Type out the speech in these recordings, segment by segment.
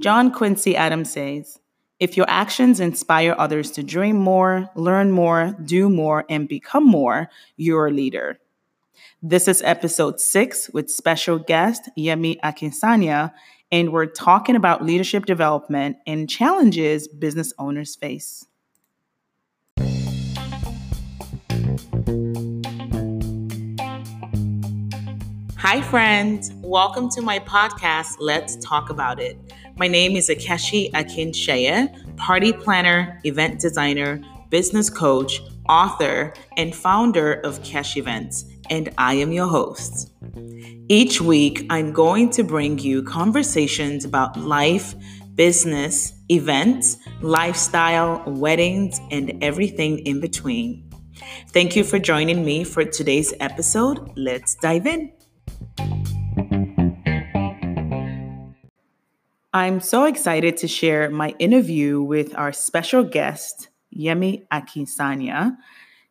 John Quincy Adams says, if your actions inspire others to dream more, learn more, do more, and become more, you're a leader. This is episode six with special guest Yemi Akisanya, and we're talking about leadership development and challenges business owners face. Hi, friends. Welcome to my podcast, Let's Talk About It. My name is Akeshi Akinseye, party planner, event designer, business coach, author, and founder of Kesh Events, and I am your host. Each week, I'm going to bring you conversations about life, business, events, lifestyle, weddings, and everything in between. Thank you for joining me for today's episode. Let's dive in. I'm so excited to share my interview with our special guest, Yemi Akisanya.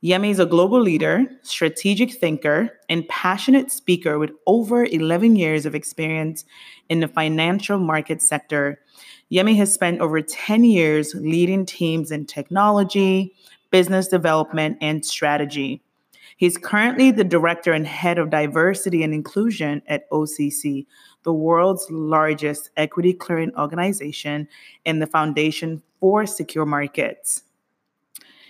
Yemi is a global leader, strategic thinker, and passionate speaker with over 11 years of experience in the financial market sector. Yemi has spent over 10 years leading teams in technology, business development, and strategy. He's currently the director and head of diversity and inclusion at OCC, the world's largest equity clearing organization and the foundation for secure markets.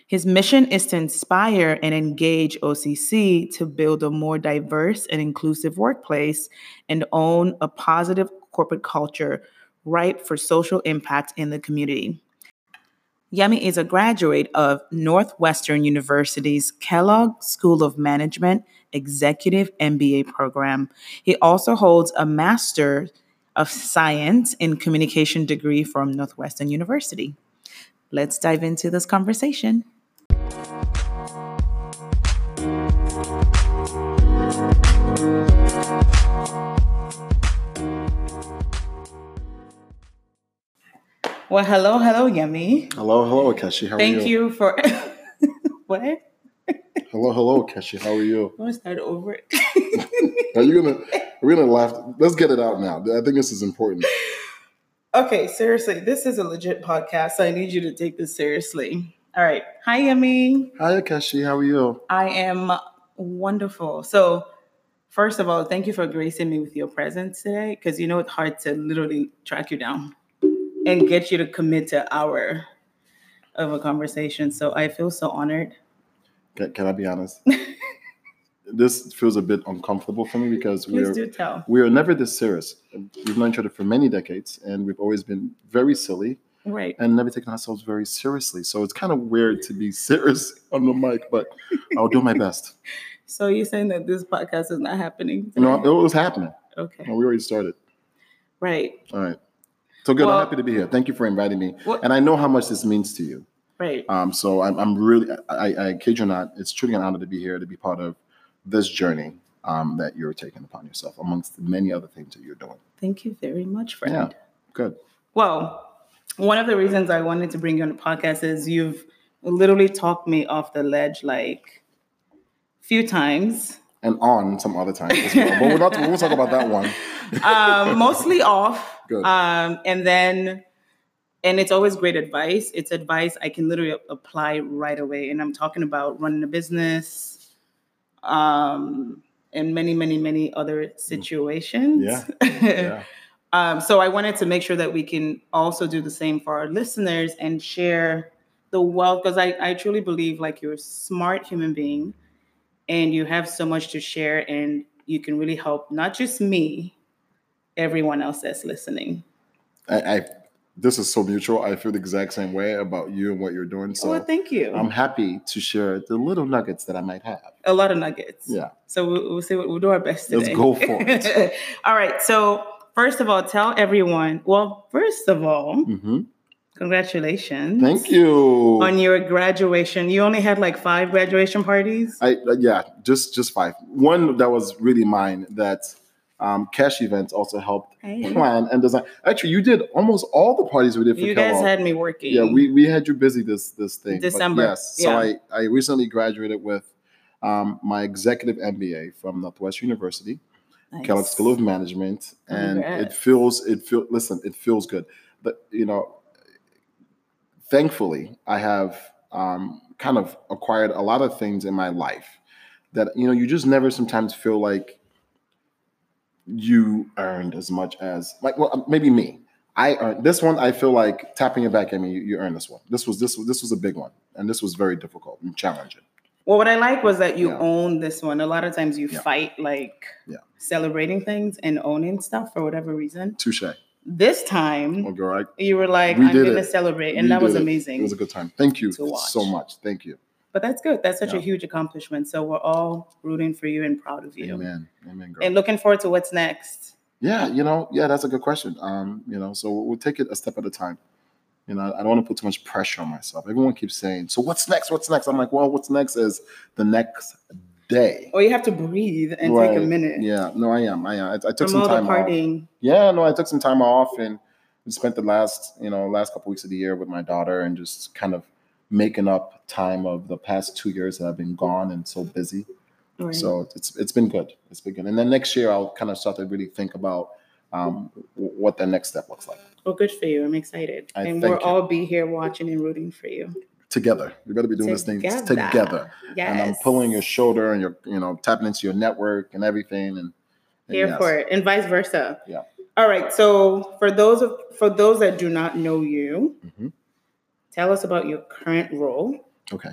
His mission is to inspire and engage OCC to build a more diverse and inclusive workplace and own a positive corporate culture ripe for social impact in the community. Yemi is a graduate of Northwestern University's Kellogg School of Management Executive MBA program. He also holds a Master of Science in Communication degree from Northwestern University. Let's dive into this conversation. Well, hello, hello, Yemi. Hello, hello, Keshi. How Thank are you? you for what? Hello, hello, Keshi. How are you? I want to start over. Are you gonna? Are We're gonna laugh. Let's get it out now. I think this is important. okay, seriously, this is a legit podcast, so I need you to take this seriously. All right. Hi, Yemi. Hi, Keshi. How are you? I am wonderful. So, first of all, thank you for gracing me with your presence today, because you know it's hard to literally track you down and get you to commit to hour of a conversation. So I feel so honored. Can, can I be honest? this feels a bit uncomfortable for me because we're we are never this serious. We've known each other for many decades, and we've always been very silly Right. and never taken ourselves very seriously. So it's kind of weird to be serious on the mic, but I'll do my best. So you're saying that this podcast is not happening? Today? it was happening. Okay. We already started. Right. All right. So good. Well- I'm happy to be here. Thank you for inviting me. What- And I know how much this means to you. Right. Um, so I'm, I'm really, I, I kid you not, it's truly an honor to be here to be part of this journey um, that you're taking upon yourself, amongst the many other things that you're doing. Thank you very much, friend. Yeah. Good. Well, one of the reasons I wanted to bring you on the podcast is you've literally talked me off the ledge like a few times. And on some other times as well. But we're not, we won't talk about that one. um, mostly off. Good. Um, and then, and it's always great advice. It's advice I can literally apply right away. And I'm talking about running a business, um, and many, many, many other situations. Yeah. Yeah. um, so I wanted to make sure that we can also do the same for our listeners and share the wealth because I, I truly believe like you're a smart human being and you have so much to share and you can really help not just me, everyone else that's listening. I, I, this is so mutual. I feel the exact same way about you and what you're doing. So well, thank you. I'm happy to share the little nuggets that I might have. a lot of nuggets. Yeah. So we'll, we'll see what we'll do our best today. Let's go for it. all right. So first of all, tell everyone. Well, first of all, hmm congratulations. Thank you. on your graduation. You only had like five graduation parties. I uh, yeah, just just five. One that was really mine that um, Kesh Events also helped Hey. plan and design. Actually, you did almost all the parties we did for You guys had me working. yeah, we we had you busy this this thing. but December, yes. So yeah. I I recently graduated with um, my executive MBA from Northwestern University, Nice. Kellogg School of Management, and it feels it feel listen, it feels good. But you know, thankfully, I have um, kind of acquired a lot of things in my life that you know you just never sometimes feel like you earned as much as like well um, maybe me. I earned this one. I feel like tapping your back at me. You, you earned this one. This was this was this was a big one, and this was very difficult and challenging. Well, what I like was that you Yeah. own this one. A lot of times you Yeah. fight like Yeah. celebrating things and owning stuff for whatever reason. Touche. This time Oh, girl, I, you were like, We I'm going to it. celebrate. And we that was it. amazing. It was a good time. Thank you so much. Thank you. But that's good. That's such a huge accomplishment. So we're all rooting for you and proud of you. Amen. Amen, girl. And looking forward to what's next. Yeah, you know, yeah, that's a good question. Um, you know, so we'll take it a step at a time. You know, I don't want to put too much pressure on myself. Everyone keeps saying, "So what's next? What's next?" I'm like, "Well, what's next is the next day." Or you have to breathe and take a minute. Yeah, no, I am. I am. I, I took From some all the time off. Yeah, no, I took some time off and spent the last, you know, last couple weeks of the year with my daughter and just kind of making up time of the past two years that I've been gone and so busy. Right. So it's it's been good. It's been good. And then next year I'll kind of start to really think about um, what the next step looks like. well, good for you. I'm excited. I and we'll you. all be here watching and rooting for you. Together, we better be doing this thing together. Yes. And I'm pulling your shoulder and you're you know tapping into your network and everything and, and here yes. for it and vice versa Yeah. all right so for those of for those that do not know you Mhm. Tell us about your current role Okay.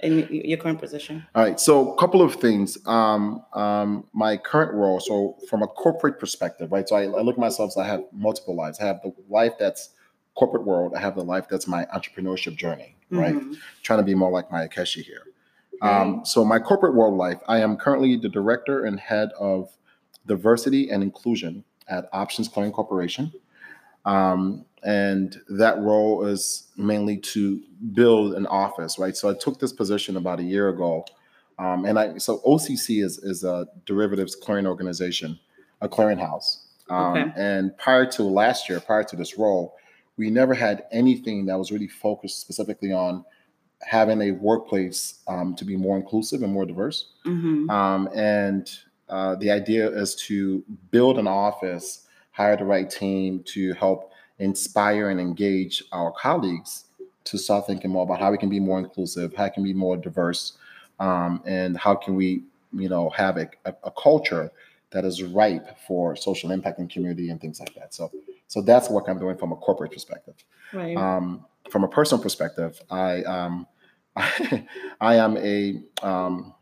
and your current position All right. So a couple of things. Um, um, my current role. So from a corporate perspective, right? So I, I look at myself as I have multiple lives. I have the life that's corporate world. I have the life that's my entrepreneurship journey, right? Mhm. Trying to be more like my Akeshi here. Um, so my corporate world life, I am currently the director and head of diversity and inclusion at Options Clearing Corporation. Um, and that role is mainly to build an office, right? So I took this position about a year ago. Um, and I so OCC is is a derivatives clearing organization, a clearinghouse. Um, Okay. And prior to last year, prior to this role, we never had anything that was really focused specifically on having a workplace um, to be more inclusive and more diverse. Mhm. Um, and uh, the idea is to build an office, hire the right team to help inspire and engage our colleagues to start thinking more about how we can be more inclusive, how can we be more diverse, um, and how can we, you know, have a, a, a culture that is ripe for social impact and community and things like that. So, so that's what I'm doing from a corporate perspective. right Um, from a personal perspective, I um, I, am a um,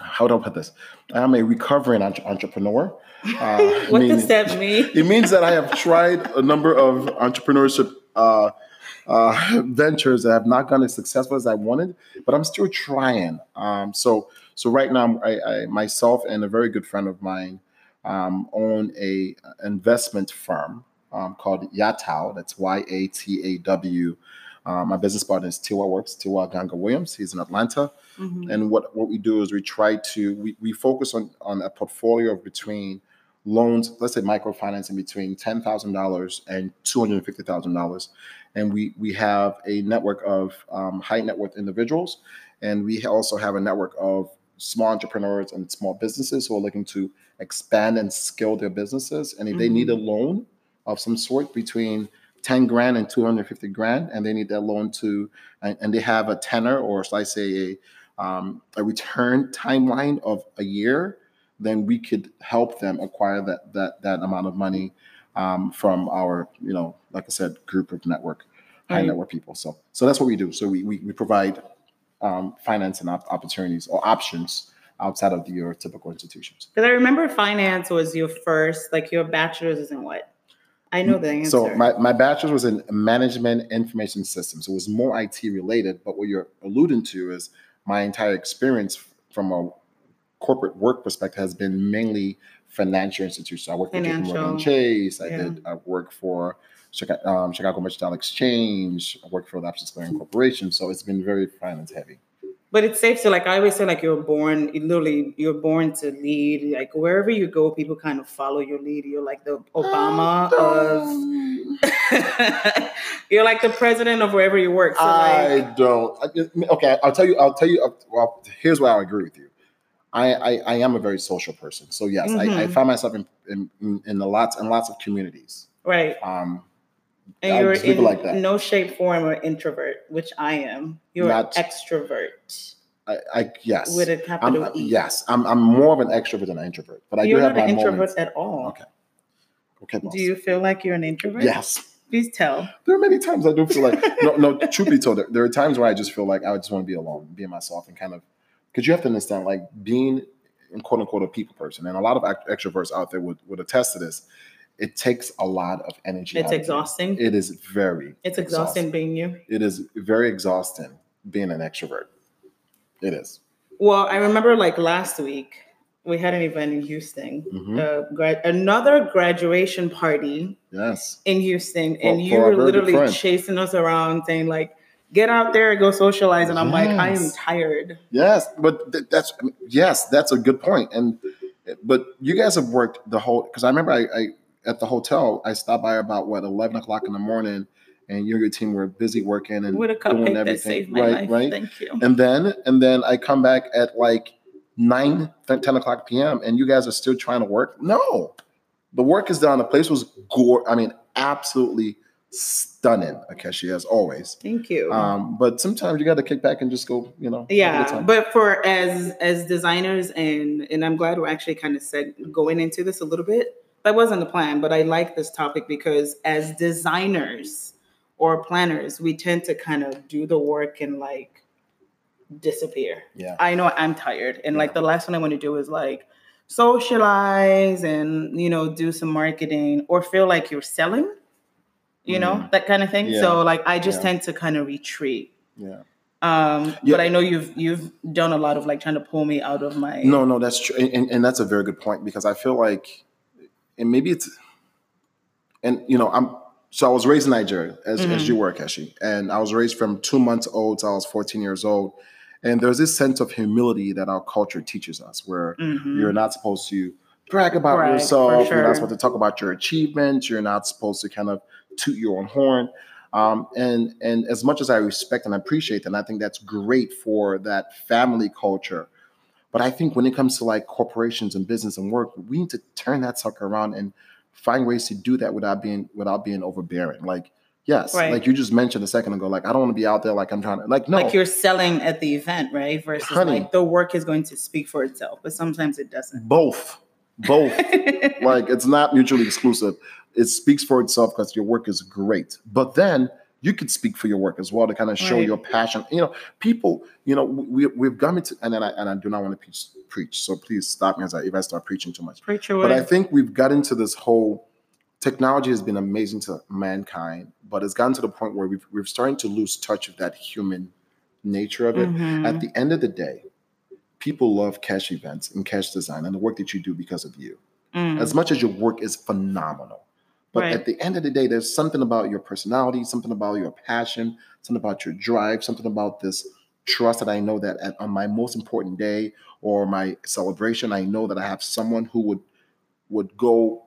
how do I put this? I am a recovering entre- entrepreneur. Uh, what meaning- does that mean It means that I have tried a number of entrepreneurship uh, uh, ventures that have not gone as successful as I wanted, but I'm still trying. Um, so, so right now, I, I myself and a very good friend of mine um, own a investment firm um, called Yataw. That's Y A T A W. Um, my business partner is Tiwa Works, Tiwa Ganga Williams. He's in Atlanta. Mhm. And what, what we do is we try to we, we focus on on a portfolio of between loans, let's say microfinancing between ten thousand dollars and two hundred and fifty thousand dollars, and we we have a network of um, high net worth individuals, and we also have a network of small entrepreneurs and small businesses who are looking to expand and scale their businesses, and if they need a loan of some sort between 10 grand and 250 grand and they need that loan to and, and they have a tenor or shall i say a, um, a return timeline of a year then we could help them acquire that that that amount of money um, from our you know like i said group of network high Right. network people so so that's what we do so we we, we provide um, financing op- opportunities or options outside of your typical institutions Because I remember finance was your first, like your bachelor's is in what? I know the answer. So my, my bachelor's was in management information systems. It was more IT related, but what you're alluding to is my entire experience from a corporate work perspective has been mainly financial institutions. I worked for JP Morgan Chase. I yeah. did I worked for Chicago, um, Chicago Mercantile Exchange. I worked for the Options Clearing Corporation. So it's been very finance heavy. But it's safe to like I always say like you're born literally you're born to lead like wherever you go people kind of follow your lead you're like the Obama of you're like the president of wherever you work so I like don't. I- Okay, I'll tell you. I'll tell you. Well, here's where I agree with you. I, I, I am a very social person. So yes, I, I Mhm. find myself in, in, in, a lots and lots of communities. Right. Um, And I you're in like no shape, form, or introvert, which I am. You're Not- an extrovert I, I yes. with a I'm, capital E. yes, I'm, I'm more of an extrovert than an introvert, but I you're do have not my an introvert moments. at all. Okay. Okay, boss. Do you feel like you're an introvert? Yes. Please tell. There are many times I do feel like no, no. Truth be told, there, there are times where I just feel like I just want to be alone, be myself, and kind of because you have to understand, like being in quote unquote a people person, and a lot of extroverts out there would, would attest to this. It takes a lot of energy. It's out of you. exhausting. It is very. it's exhausting being you. It is very exhausting being an extrovert. It is. Well, I remember like last week we had an event in Houston, Mhm. uh, gra- another graduation party Yes. in Houston, For- and you were literally friend. chasing us around, saying like, "Get out there, go socialize," and I'm like, "I am tired." Yes, but th- that's yes, that's a good point. And but you guys have worked the whole because I remember I, I at the hotel I stopped by about what eleven o'clock in the morning, and you and your team were busy working and a doing everything. saved my right, life. right. Thank you. And then and then I come back at like 9, 10 o'clock p.m. and you guys are still trying to work. No, the work is done. The place was gore. I mean, absolutely stunning, Akeshi, as always. Thank you. Um, but sometimes you got to kick back and just go, you know. have a good yeah but for as as designers and and i'm glad we're actually kind of said going into this a little bit that wasn't the plan but i like this topic because as designers or planners we tend to kind of do the work and like disappear yeah. i know i'm tired and like the last one i want to do is like socialize and you know do some marketing or feel like you're selling you know Mhm. that kind of thing Yeah. so like i just Yeah. tend to kind of retreat Yeah. um, Yeah. but I know you've you've done a lot of like trying to pull me out of my No, no, that's true, and, and that's a very good point because I feel like, and maybe it's, and you know, I'm so I was raised in Nigeria as Mhm. as you were, Keshi, and I was raised from two months old till I was 14 years old, and there's this sense of humility that our culture teaches us, where Mhm. you're not supposed to brag about Right, yourself, you're not supposed to talk about your achievements, you're not supposed to kind of toot your own horn. Um, and and as much as I respect and appreciate that, I think that's great for that family culture. But I think when it comes to like corporations and business and work, we need to turn that sucker around and find ways to do that without being without being overbearing. Like, yes, Right. like you just mentioned a second ago, like I don't want to be out there like I'm trying to like no. like you're selling at the event, right? Versus Honey. like the work is going to speak for itself, but sometimes it doesn't. both. Both. like it's not mutually exclusive. It speaks for itself because your work is great. But then you could speak for your work as well to kind of show Right. your passion. You know, people, you know, we we've gone into and then I and I do not want to preach preach. So please stop me as I if I start preaching too much. Preacher But I think we've got into this whole technology has been amazing to mankind, but it's gotten to the point where we've we're starting to lose touch of that human nature of it. Mhm. At the end of the day, people love Kesh Events and cash design and the work that you do because of you. Mm. As much as your work is phenomenal. But Right. at the end of the day, there's something about your personality, something about your passion, something about your drive, something about this trust that I know that at, on my most important day or my celebration, I know that I have someone who would would go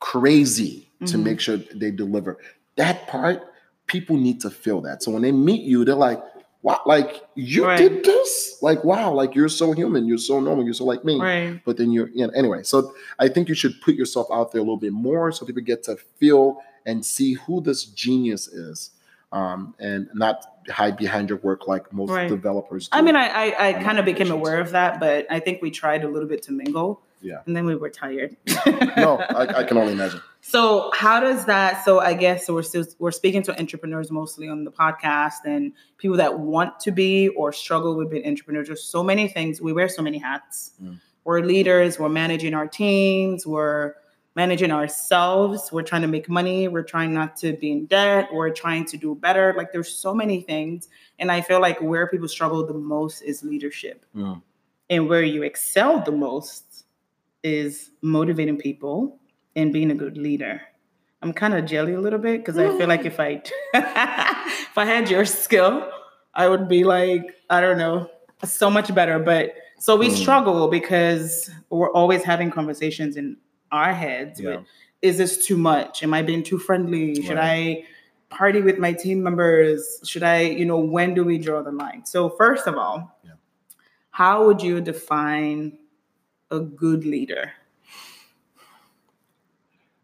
crazy to Mhm. make sure they deliver. That part, people need to feel that. So when they meet you, they're like, wow, like you Right. did this? Like, wow, like you're so human, you're so normal, you're so like me. right. But then you're, you know, anyway. So I think you should put yourself out there a little bit more so people get to feel and see who this genius is. Um, and not hide behind your work like most Right. developers do. I mean, I I, I kind of became aware of that, but I think we tried a little bit to mingle. Yeah. And then we were tired. no, I, I can only imagine. So how does that? So I guess so we're still we're speaking to entrepreneurs mostly on the podcast and people that want to be or struggle with being entrepreneurs. There's so many things. We wear so many hats. Mm. We're leaders. We're managing our teams. We're managing ourselves. We're trying to make money. We're trying not to be in debt. We're trying to do better. Like there's so many things, and I feel like where people struggle the most is leadership, Mm. and where you excel the most is motivating people and being a good leader. I'm kind of jelly a little bit because I feel like if I if I had your skill, I would be like, I don't know, so much better. But so we Hmm. struggle because we're always having conversations in our heads Yeah. with is this too much? Am I being too friendly? Should Right. I party with my team members? Should I, you know, when do we draw the line? So first of all, Yeah. how would you define a good leader?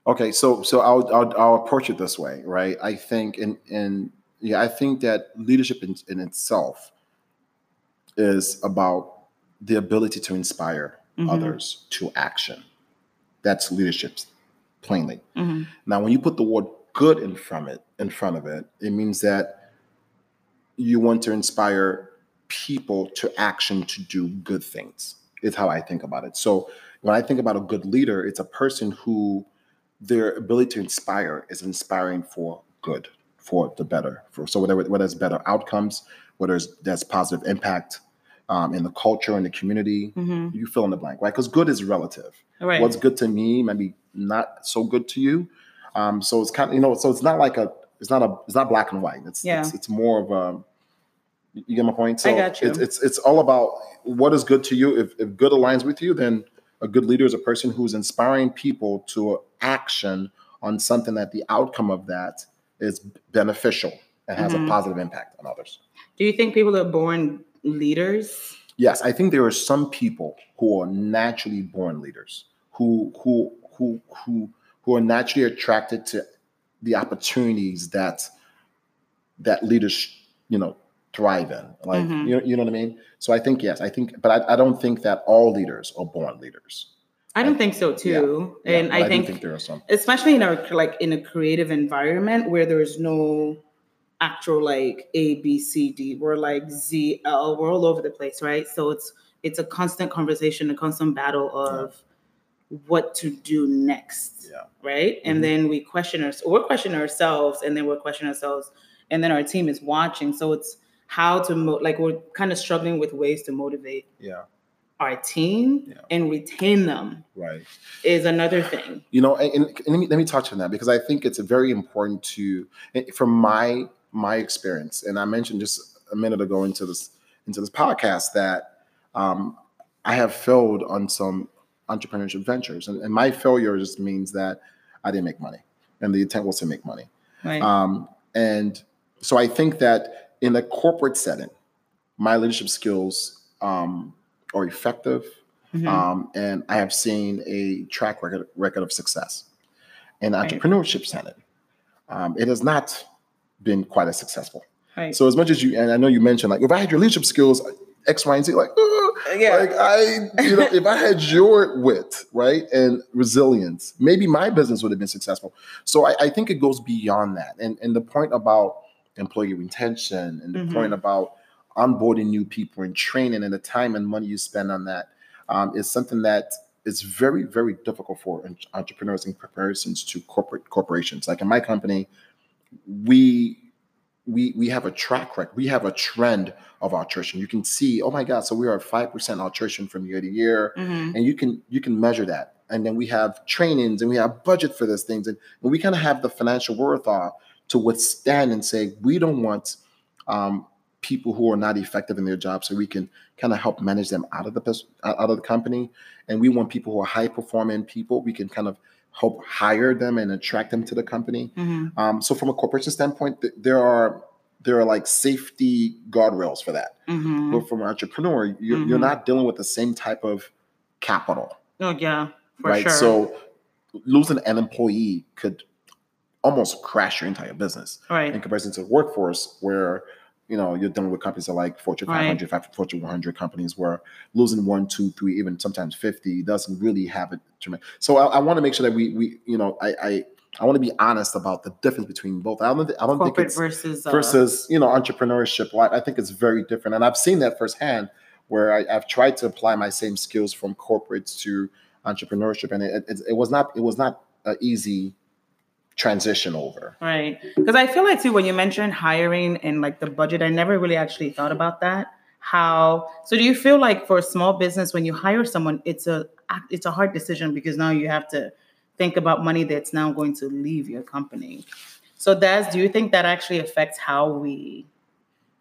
Okay, so so I'll, I'll I'll approach it this way, right? I think in in yeah, I think that leadership in, in itself is about the ability to inspire Mhm. others to action. That's leadership, plainly. Mhm. Now, when you put the word good in front of it, in front of it, it means that you want to inspire people to action to do good things. Is how I think about it. So when I think about a good leader, it's a person who their ability to inspire is inspiring for good, for the better. For so whether whether it's better outcomes, whether it's there's positive impact um, in the culture in the community, Mhm. you fill in the blank, right? Because good is relative Right. what's good to me maybe not so good to you um so it's kind of you know so it's not like a it's not a it's not black and white it's Yeah. it's, it's more of a you get my point so I got you. It's, it's it's all about what is good to you if, if good aligns with you then a good leader is a person who's inspiring people to action on something that the outcome of that is beneficial and has Mhm. a positive impact on others Do you think people are born leaders? Yes, I think there are some people who are naturally born leaders, who who who who who are naturally attracted to the opportunities that that leaders, you know, thrive in. Like Mhm. you know, you know what I mean. So I think yes, I think, but I, I don't think that all leaders are born leaders. I don't think so too. Yeah, and but I think, think there are some. especially in our like in a creative environment where there's no actual like A, B, C, D. We're like Z, L. We're all over the place, right? So it's it's a constant conversation, a constant battle of what to do next. Yeah. Right. Mhm. And then we question us we're questioning ourselves and then we're questioning ourselves and then our team is watching. So it's how to mo- like we're kind of struggling with ways to motivate Yeah, our team Yeah. and retain them right. is another thing. you know and, and let me let me touch on that because i think it's very important to from my my experience and i mentioned just a minute ago into this into this podcast that um, i have failed on some entrepreneurship ventures and, and my failure just means that i didn't make money and the intent was to make money Right. um, and so I think that in a corporate setting, my leadership skills um, are effective, Mhm. um, and I have seen a track record record of success. In Right. entrepreneurship setting, um, it has not been quite as successful. right. So as much as you, and I know you mentioned like if I had your leadership skills, X, Y, and Z, like, uh, Yeah. like I, you know, if I had your wit, right, and resilience, maybe my business would have been successful. So I, I think it goes beyond that, and and the point about employee retention and the Mhm. point about onboarding new people and training and the time and money you spend on that um, is something that is very very difficult for entrepreneurs in comparisons to corporate corporations. Like in my company, we we we have a track record. We have a trend of attrition. You can see, oh my God, so we are at five percent attrition from year to year, Mhm. and you can you can measure that. And then we have trainings and we have budget for those things, and, and we kind of have the financial worth wherewithal to withstand and say we don't want um, people who are not effective in their job, so we can kind of help manage them out of the out of the company. And we want people who are high performing people. We can kind of help hire them and attract them to the company. Mhm. Um, so from a corporation standpoint, th- there are there are like safety guardrails for that. Mhm. But from an entrepreneur, you're, you're Mhm. not dealing with the same type of capital, Oh yeah, for right? sure. So losing an employee could almost crash your entire business Right. in comparison to the workforce where you know you're dealing with companies that like Fortune Right. 500, five- Fortune 100 companies where losing one, two, three, even sometimes 50 doesn't really have a tremendous. So I, I want to make sure that we we you know I I, I want to be honest about the difference between both. I don't thi- I don't think it's versus uh, versus you know entrepreneurship. I think it's very different, and I've seen that firsthand where I, I've tried to apply my same skills from corporates to entrepreneurship, and it, it, it was not it was not an easy transition over. Right. Because I feel like too, when you mentioned hiring and like the budget, I never really actually thought about that. How so do you feel like for a small business when you hire someone, it's a it's a hard decision because now you have to think about money that's now going to leave your company. So Daz, do you think that actually affects how we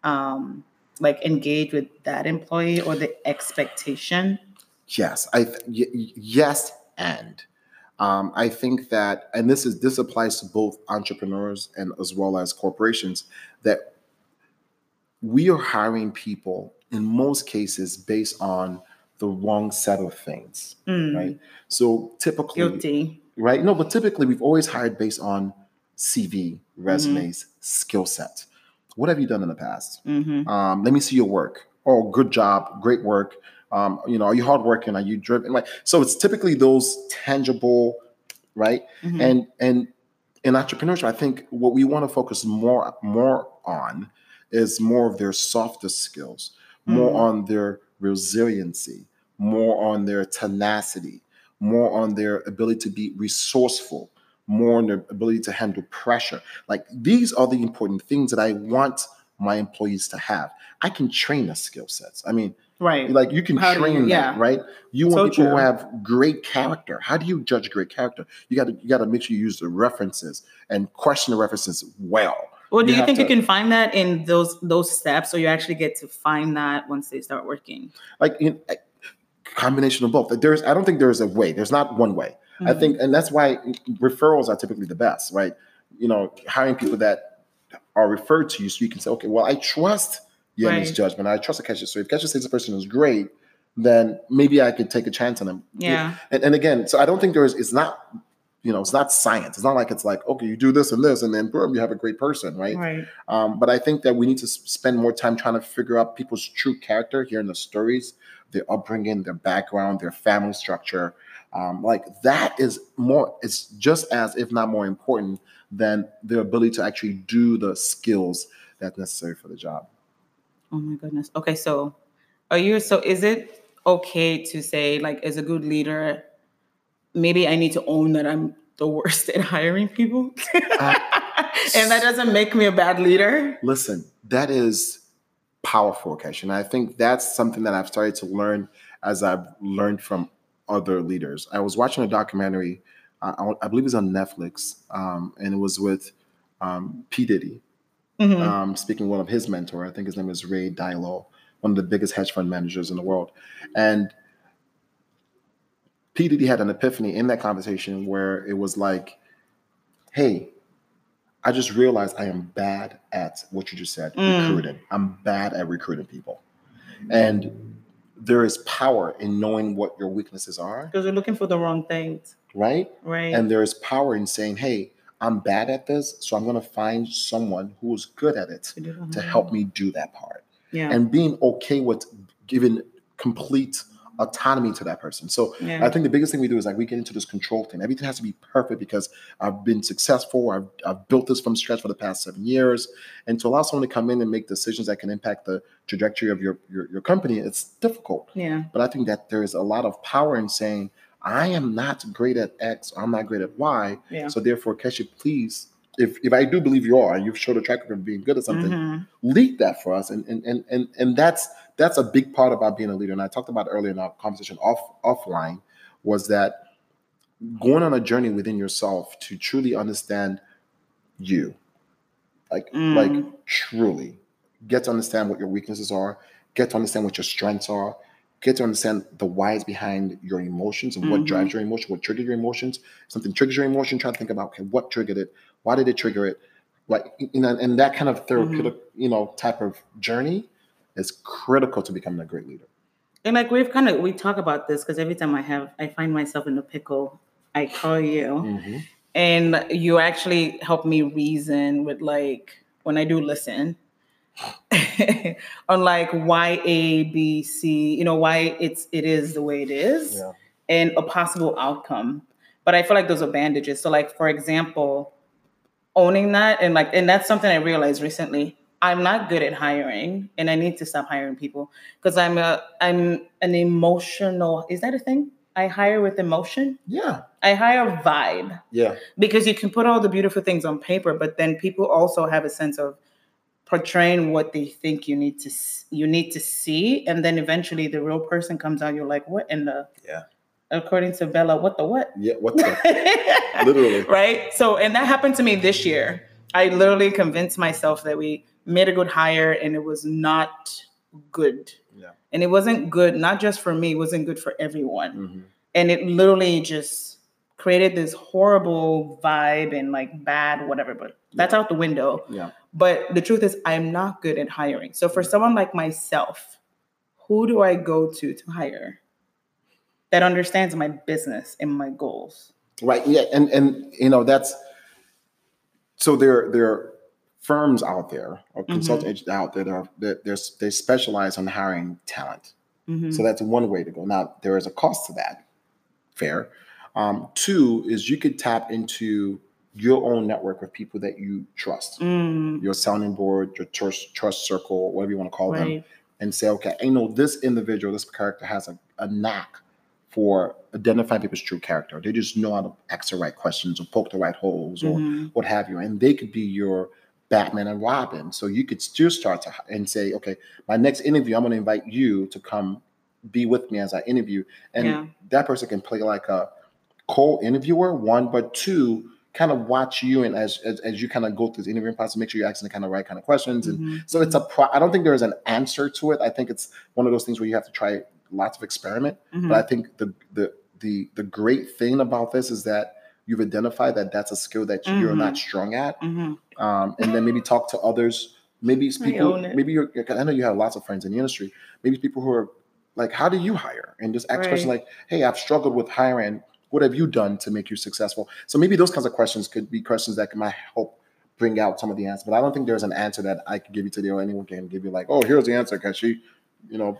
um like engage with that employee or the expectation? Yes, I th- y- yes, and um, I think that, and this is this applies to both entrepreneurs and as well as corporations that we are hiring people in most cases based on the wrong set of things, Mm. right? So typically, Guilty. right? No, but typically we've always hired based on CV, resumes, skill set. What have you done in the past? hmm Um, let me see your work. Oh, good job, great work. Um, you know, are you hardworking? Are you driven? Like, so it's typically those tangible, right? hmm And and in entrepreneurship, I think what we want to focus more more on is more of their softer skills, more Mhm. on their resiliency, more on their tenacity, more on their ability to be resourceful, more on their ability to handle pressure. Like these are the important things that I want my employees to have. I can train the skill sets. I mean, right. like you can How do you- train yeah. that, right? You want So people true. who have great character. How do you judge great character? You got to you got to make sure you use the references and question the references well. Well, do you you have think you can find that in those those steps, or you actually get to find that once they start working? Like in a combination of both. Like, There's I don't think there's a way. There's not one way. I Mhm. think, and that's why referrals are typically the best, right? You know, hiring people that are referred to you, so you can say, okay, well, I trust Yemi's Right. judgment. I trust Akeshi. So if Keshi says the person is great, then maybe I could take a chance on them. Yeah. And, and again, so I don't think there's, it's not, you know, it's not science. It's not like it's like, okay, you do this and this, and then boom, you have a great person, right? Right. Um, but I think that we need to spend more time trying to figure out people's true character, hearing the stories, their upbringing, their background, their family structure. Um, like that is more, it's just as, if not more important than their ability to actually do the skills that's necessary for the job. Oh my goodness. Okay, so are you so is it okay to say like as a good leader, maybe I need to own that I'm the worst at hiring people? Uh, and that doesn't make me a bad leader? Listen, that is powerful, Kesh. And I think that's something that I've started to learn as I've learned from other leaders. I was watching a documentary, uh, I I believe it's on Netflix, um, and it was with um, P. Diddy, Mhm. um, speaking one of his mentor. I think his name is Ray Dalio, one of the biggest hedge fund managers in the world. And P. Diddy had an epiphany in that conversation where it was like, hey, I just realized I am bad at what you just said, Mm. recruiting. I'm bad at recruiting people. And there is power in knowing what your weaknesses are, Because you're looking for the wrong things, right? right? And there is power in saying, hey, I'm bad at this, so I'm going to find someone who is good at it to help me do that part. Yeah. And being okay with giving complete autonomy to that person. So yeah. I think the biggest thing we do is like we get into this control thing. Everything has to be perfect because I've been successful. I've, I've built this from scratch for the past seven years. And to allow someone to come in and make decisions that can impact the trajectory of your, your, your company, it's difficult. yeah. But I think that there is a lot of power in saying, I am not great at X, or I'm not great at Y. Yeah. So therefore, Keshi, please, if, if I do believe you are, and you've showed a track record of being good at something, Mhm. lead that for us and and and and, and that's that's a big part about being a leader and i talked about earlier in our conversation off offline was that going on a journey within yourself to truly understand you like Mm. like truly get to understand what your weaknesses are get to understand what your strengths are get to understand the whys behind your emotions and what Mhm. drives your emotion what triggered your emotions. Something triggers your emotion try to think about okay what triggered it? Why did it trigger it? Like you know and that kind of therapeutic you know type of journey is critical to becoming a great leader. And like we've kind of we talk about this because every time I have I find myself in a pickle, I call you. and you actually help me reason with like when I do listen on like why A, B, C, you know, why it's it is the way it is yeah and a possible outcome. But I feel like those are bandages. So like for example, owning that and like and that's something I realized recently. I'm not good at hiring and I need to stop hiring people because I'm a I'm an emotional is that a thing? I hire with emotion. yeah I hire vibe yeah because you can put all the beautiful things on paper but then people also have a sense of portraying what they think you need to you need to see and then eventually the real person comes out you're like what in the Yeah. according to bella what the what? Yeah what that literally. Right? So and that happened to me this year. I literally convinced myself that we made a good hire and it was not good. Yeah. and it wasn't good not just for me it wasn't good for everyone. Mm-hmm. and it literally just created this horrible vibe and like bad whatever but that's out the window. Yeah but the truth is i'm not good at hiring so for someone like myself who do i go to to hire that understands my business and my goals. Right. Yeah. And and you know that's so there there are firms out there or consultant agents out there that are that they're, they specialize on hiring talent. Mhm. So that's one way to go. Now there is a cost to that. Fair. Um, two is you could tap into your own network of people that you trust, Mm, your sounding board, your trust trust circle, whatever you want to call them, and say, okay, I know this individual, this character has a, a knack for identifying people's true character. They just know how to ask the right questions or poke the right holes or Mhm. what have you. And they could be your Batman and Robin. So you could still start to and say, okay, my next interview, I'm going to invite you to come be with me as I interview. And Yeah. that person can play like a co-interviewer, one, but two, kind of watch you and as as, as you kind of go through the interviewing process, make sure you're asking the kind of right kind of questions. And Mhm. so it's a pro I don't think there's an answer to it. I think it's one of those things where you have to try lots of experiment. Mhm. But I think the the the the great thing about this is that you've identified that that's a skill that you're not strong at, Mhm. um, and then maybe talk to others. Maybe people. Maybe you're. I know you have lots of friends in the industry. Maybe people who are like, "How do you hire?" And just ask questions like, "Hey, I've struggled with hiring. What have you done to make you successful?" So maybe those kinds of questions could be questions that might help bring out some of the answers. But I don't think there's an answer that I could give you today, or anyone can give you like, "Oh, here's the answer," because she, you know,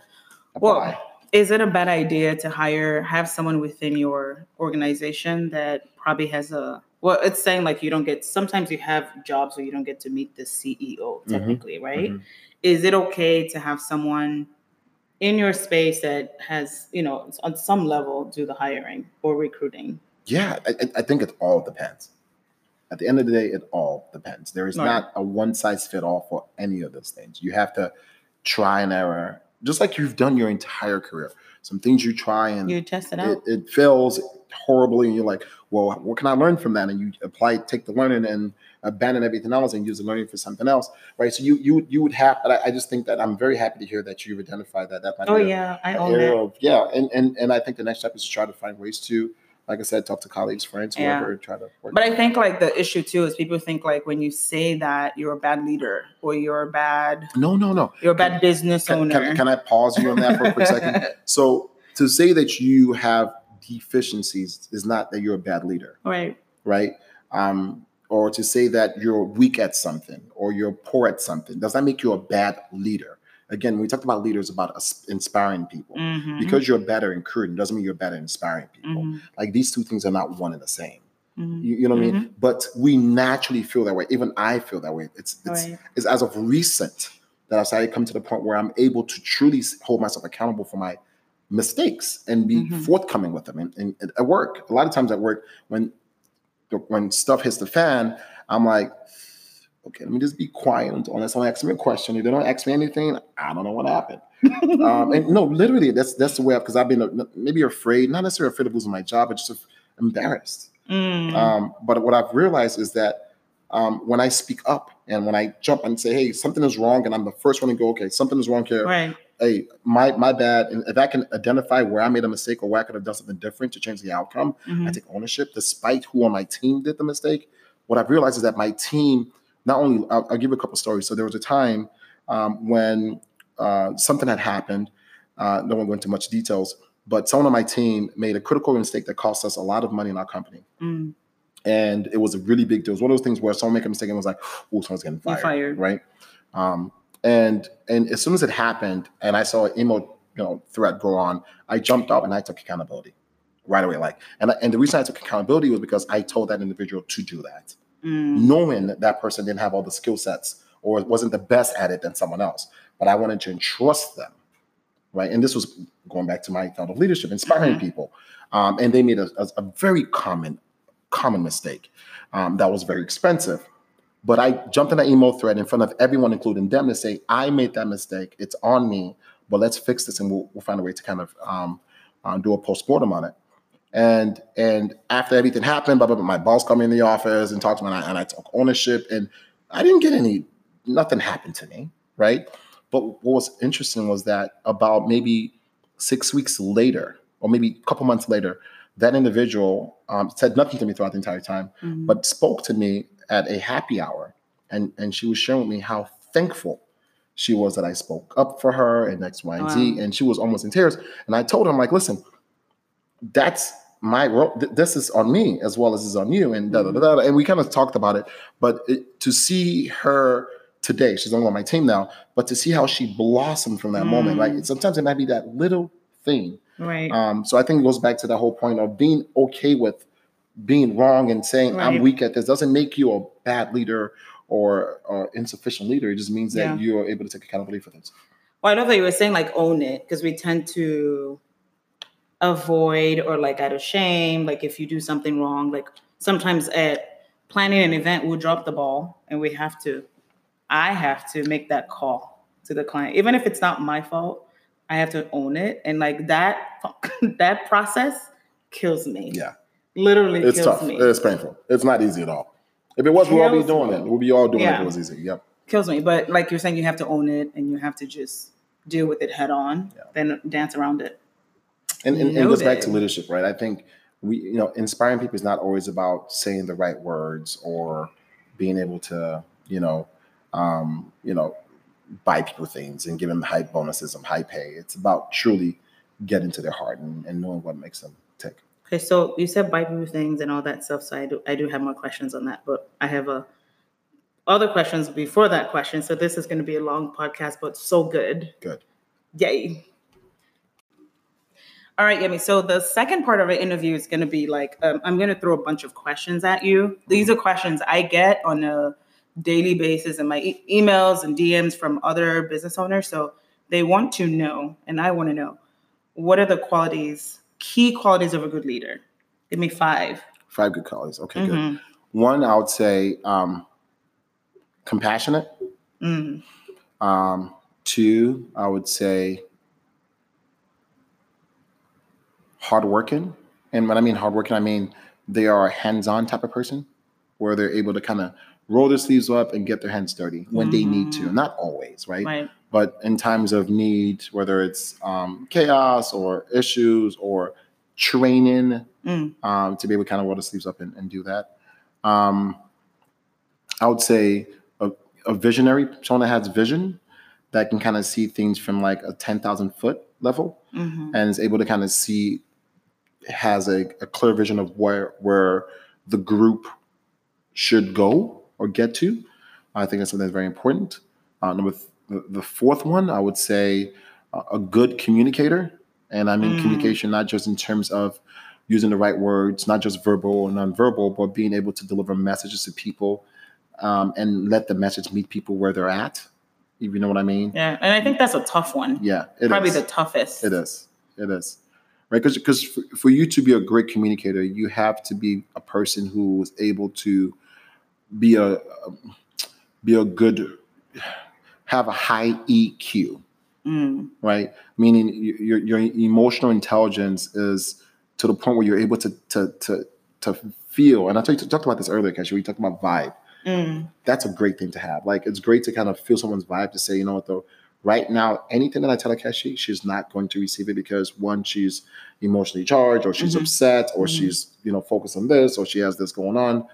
apply. Well, is it a bad idea to hire have someone within your organization that probably has a well, it's saying like you don't get sometimes you have jobs where you don't get to meet the CEO Mhm. technically, right? Mhm. Is it okay to have someone in your space that has, you know, on some level do the hiring or recruiting? Yeah, I, I- think it all depends. At the end of the day, it all depends. There is Right. not a one size fit all for any of those things. You have to try and error, just like you've done your entire career. Some things you try and You test it it, out. it fails horribly, and you're like, well, what can I learn from that? And you apply, take the learning and abandon everything else and use the learning for something else, right? So you you you would have. But I, I just think that I'm very happy to hear that you've identified that. That might oh yeah, I own that. of yeah, and and and I think the next step is to try to find ways to, like I said, talk to colleagues, friends, Yeah. whoever, try to work. But I think like the issue too is people think like when you say that you're a bad leader or you're a bad no, no, no. you're a bad business Can, owner. can, can I pause you on that for a quick second? So to say that you have deficiencies is not that you're a bad leader, right. right? Um, or to say that you're weak at something or you're poor at something does not make you a bad leader. Again, we talked about leaders about inspiring people. Mhm. Because you're better in recruiting doesn't mean you're better at inspiring people. Mhm. Like these two things are not one and the same. Mhm. You, you know what I Mm-hmm. mean? But we naturally feel that way. Even I feel that way. It's it's, Right. it's as of recent that I've started to come to the point where I'm able to truly hold myself accountable for my mistakes and be Mhm. forthcoming with them. And, and, and at work, a lot of times at work, when when stuff hits the fan, I'm like, okay, let me just be quiet unless someone asks me a question. If they don't ask me anything, I don't know what happened. um, and no, literally, that's that's the way I. because I've been uh, maybe afraid, not necessarily afraid of losing my job, but just embarrassed. Mm. Um, but what I've realized is that um, when I speak up and when I jump and say, "Hey, something is wrong," and I'm the first one to go, "Okay, something is wrong here. right. Hey, my my bad." And if I can identify where I made a mistake or where I could have done something different to change the outcome, I Mhm. take ownership, despite who on my team did the mistake. What I've realized is that my team not only I'll, I'll give you a couple stories. So there was a time um, when uh, something had happened. Uh, no one went into much details, but someone on my team made a critical mistake that cost us a lot of money in our company Mm. and it was a really big deal. It was one of those things where someone make a mistake and was like, "Oh, someone's getting fired,", fired. right? Um, and and as soon as it happened, and I saw an email, you know, threat go on, I jumped up and I took accountability right away. Like, and and the reason I took accountability was because I told that individual to do that, Mm. knowing that that person didn't have all the skill sets or wasn't the best at it than someone else, but I wanted to entrust them, right? And this was going back to my thought of leadership, inspiring Mhm. people, um, and they made a, a, a very common common mistake um, that was very expensive. But I jumped in that email thread in front of everyone, including them, to say, I made that mistake. It's on me, but let's fix this and we'll, we'll find a way to kind of um, uh, do a postmortem on it. And and after everything happened, blah, blah, blah, my boss come in the office and talked to me, and I, and I took ownership, and I didn't get any, nothing happened to me, right? But what was interesting was that about maybe six weeks later, or maybe a couple months later, that individual um, said nothing to me throughout the entire time, Mhm. but spoke to me at a happy hour, and and she was sharing with me how thankful she was that I spoke up for her and X, Y, and Z, and she was almost in tears. And I told her, I'm like, listen, that's my role. Th- This is on me as well as is on you, and da da da da. And we kind of talked about it, but it, to see her today, she's only on my team now, but to see how she blossomed from that moment, Mm. like sometimes it might be that little thing. Right. Um, so I think it goes back to that whole point of being okay with being wrong and saying I'm weak at this doesn't make you a bad leader or, or insufficient leader. It just means that Yeah. you are able to take accountability for things. Well, I love that you were saying like own it because we tend to avoid or like out of shame. Like if you do something wrong, like sometimes at planning an event, we'll drop the ball and we have to, I have to make that call to the client. Even if it's not my fault, I have to own it. And like that, that process kills me. Yeah. Literally It's kills tough. me. It's painful. It's not easy at all. If it was, we'd all be doing me. it. We'd be all doing it if it was easy. Yep. kills me. But like you're saying, you have to own it and you have to just deal with it head on, Yeah. then dance around it. And, and, and it goes back to leadership, right? I think we, you know, inspiring people is not always about saying the right words or being able to, you know, um, you know, buy people things and give them high bonuses and high pay. It's about truly getting to their heart and, and knowing what makes them tick. Okay, so you said buy people things and all that stuff. So I do I do have more questions on that, but I have a other questions before that question. So this is going to be a long podcast, but so good. Good. Yay. All right, Yemi. So the second part of our interview is going to be like um, I'm going to throw a bunch of questions at you. These are questions I get on a daily basis in my e- emails and DMs from other business owners. So they want to know, and I want to know, what are the qualities, key qualities of a good leader? Give me five. Five good qualities. Okay, good. Mhm. One, I would say um, compassionate. Mm. Um, two, I would say hardworking. And when I mean hardworking, I mean they are a hands-on type of person where they're able to kind of roll their sleeves up and get their hands dirty when they need to. Mm. Not always, right? Right. But in times of need, whether it's um, chaos or issues or training, Mm. um, to be able to kind of roll the sleeves up and, and do that. Um, I would say a, a visionary, someone that has vision that can kind of see things from like a 10,000 foot level Mhm. and is able to kind of see, has a, a clear vision of where, where the group should go or get to. I think that's something that's very important. Uh, number th- the, fourth one, I would say uh, a good communicator. And I mean Mm. communication, not just in terms of using the right words, not just verbal or nonverbal, but being able to deliver messages to people um, and let the message meet people where they're at. If you know what I mean? Yeah, and I think that's a tough one. Yeah, it Probably is. the toughest. It is. It is. Right? Because for, for you to be a great communicator, you have to be a person who is able to be a um, be a good have a high EQ, Mm. right? Meaning your your emotional intelligence is to the point where you're able to to to to feel. And I talked talked about this earlier, Keshi. We talked about vibe Mm. that's a great thing to have. Like it's great to kind of feel someone's vibe to say, you know what though, right now, anything that I tell Akeshi, she's not going to receive it because one, she's emotionally charged, or she's Mhm. upset, or Mhm. she's you know focused on this, or she has this going on.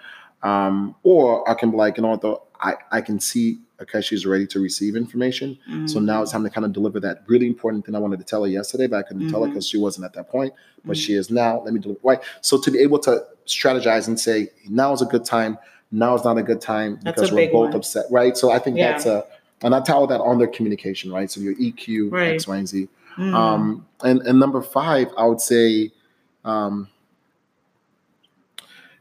Um, or I can be like, you know what I, I can see Akeshi's ready to receive information. So Mm. now it's time to kind of deliver that really important thing I wanted to tell her yesterday, but I couldn't tell her because she wasn't at that point, but Mhm. she is now. Let me deliver. Right. So to be able to strategize and say, now is a good time, now is not a good time because we're both one. upset. Right. So I think Yeah. that's a, and I tell that on their communication, right? So your EQ, Right. X, Y, and Z. Mm. Um, and, and number five, I would say, um,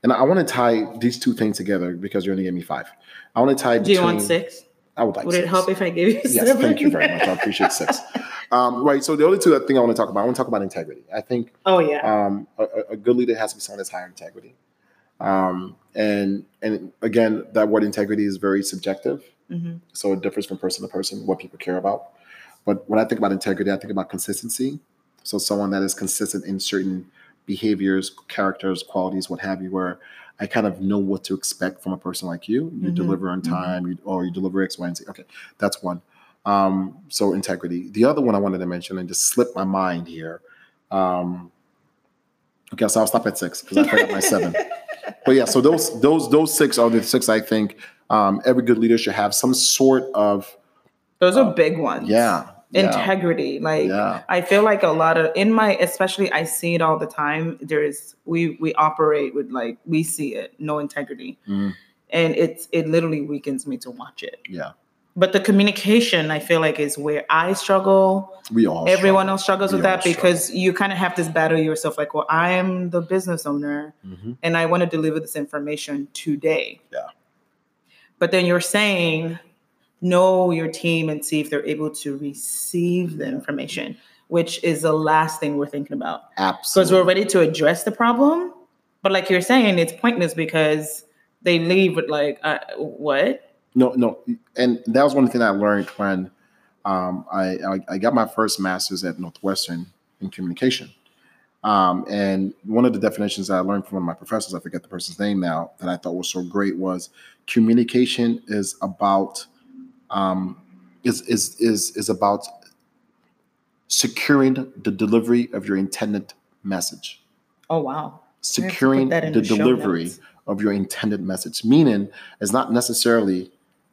and I want to tie these two things together because you're to give me five. I want to tie Do you want six? I would like Would six. it help if I gave you Yes, seven? thank you very much. I appreciate six. Um, right. So the other two thing I want to talk about, I want to talk about integrity. I think oh yeah. um, a, a- a good leader has to be someone that's higher integrity. Um, and and again, that word integrity is very subjective, Mhm. so it differs from person to person what people care about. But when I think about integrity, I think about consistency. So someone that is consistent in certain behaviors, characters, qualities, what have you, where I kind of know what to expect from a person like you. You Mhm, deliver on mhm. time, you, or you deliver X, Y, and Z. Okay, that's one. Um, so integrity. The other one I wanted to mention and just slipped my mind here. Um, okay, so I'll stop at six because I forgot my seven. But yeah, so those those those six are the six I think um, every good leader should have some sort of Those are big ones. yeah Yeah. integrity like Yeah. i feel like a lot of in my especially i see it all the time there's we we operate with like we see it no integrity Mm, and it's it literally weakens me to watch it yeah. But the communication i feel like is where i struggle We all. everyone struggle. else struggles We with that because you kind of have this battle yourself like well i am the business owner Mhm. and i want to deliver this information today Yeah. but then you're saying know your team and see if they're able to receive the information which is the last thing we're thinking about Absolutely. because we're ready to address the problem but like you're saying it's pointless because they leave with like uh, what No, no, and that was one thing I learned when um, I, I I got my first master's at Northwestern in communication. Um, and one of the definitions that I learned from one of my professors, I forget the person's name now, that I thought was so great was communication is about um, is is is is about securing the delivery of your intended message oh wow securing the the delivery notes. of your intended message. Meaning, it's not necessarily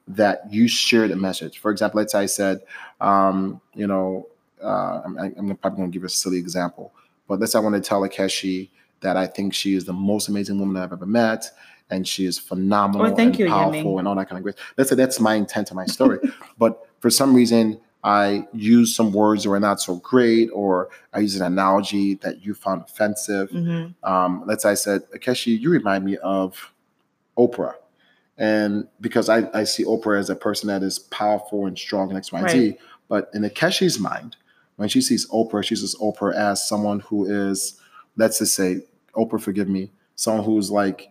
that you shared a message. For example, let's say I said, um, you know, uh, I'm, I'm probably going to give a silly example, but let's say I want to tell Akeshi that I think she is the most amazing woman I've ever met, and she is phenomenal Oh, thank and you, powerful Yemi. and all that kind of great. Let's say that's my intent to my story, but for some reason. I use some words that were not so great, or I use an analogy that you found offensive Mhm. um, let's say I said, Akeshi, you remind me of Oprah. And because I, I see Oprah as a person that is powerful and strong and X, Y, and Z. But in Akeshi's mind, when she sees Oprah, she sees Oprah as someone who is, let's just say, Oprah, forgive me, someone who's like,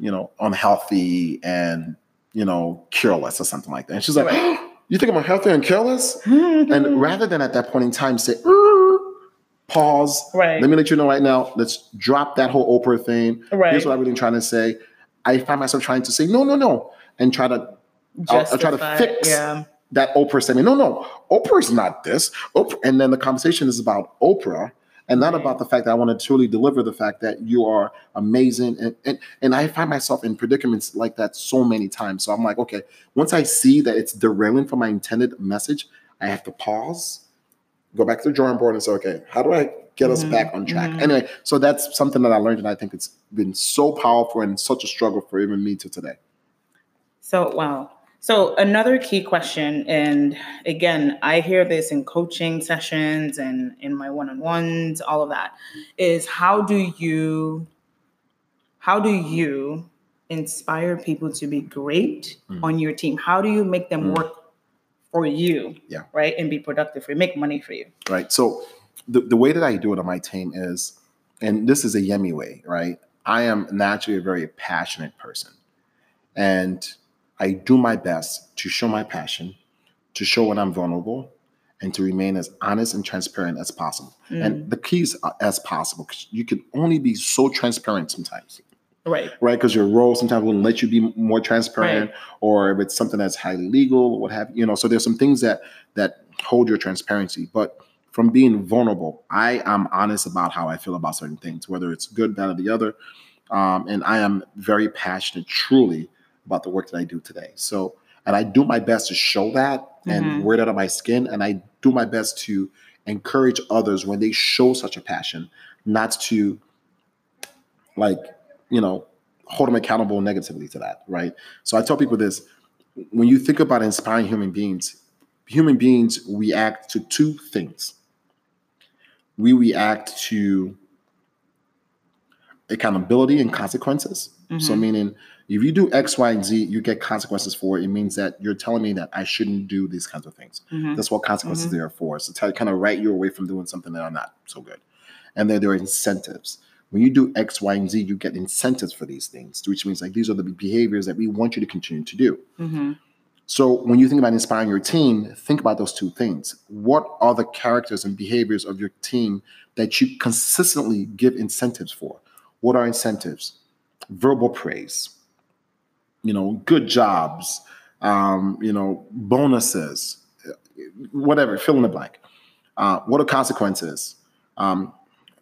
you know, unhealthy and, you know, careless or something like that. And she's like, Right. you think I'm unhealthy and careless? And rather than at that point in time say, pause, Right. let me let you know right now, let's drop that whole Oprah thing. Right. Here's what I'm really trying to say. I find myself trying to say, no, no, no, and try to I'll, I'll try to fix yeah that Oprah statement. No, no, Oprah's not this. Oprah, and then the conversation is about Oprah and not Right. about the fact that I want to truly deliver the fact that you are amazing. And, and and I find myself in predicaments like that so many times. So I'm like, okay, once I see that it's derailing from my intended message, I have to pause, go back to the drawing board and say, okay, how do I get us Mhm, back on track? mhm. Anyway, so that's something that I learned, and I think it's been so powerful and such a struggle for even me to today. So, wow. So, another key question, and again, I hear this in coaching sessions and in my one on ones, all of that, is how do you, how do you inspire people to be great Mm. on your team? How do you make them Mm. work for you? Yeah. Right. And be productive for you, make money for you. right? So the, the way that I do it on my team is, and this is a Yemi way, right? I am naturally a very passionate person. And I do my best to show my passion, to show when I'm vulnerable, and to remain as honest and transparent as possible. Mm. And the key is uh, as possible, because you can only be so transparent sometimes Right. right? Because your role sometimes won't let you be more transparent, Right. or if it's something that's highly legal, what have you know. So there's some things that that hold your transparency, but from being vulnerable, I am honest about how I feel about certain things, whether it's good, bad, or the other. Um, and I am very passionate, truly, about the work that I do today. So, and I do my best to show that and Mhm. wear that on my skin, and I do my best to encourage others when they show such a passion, not to like you know hold them accountable negatively to that right so i tell people this when you think about inspiring human beings human beings react to two things we react to accountability and consequences so Mhm. meaning if you do x y and z you get consequences for it it means that you're telling me that i shouldn't do these kinds of things Mhm. that's what consequences Mhm. they are for. So to kind of write you away from doing something that are not so good. And then there are incentives. When you do X, Y, and Z, you get incentives for these things, which means like these are the behaviors that we want you to continue to do. So when you think about inspiring your team, think about those two things. What are the characters and behaviors of your team that you consistently give incentives for? What are incentives? Verbal praise, you know, good jobs, um, you know, bonuses, whatever, fill in the blank. Uh, what are consequences? Um,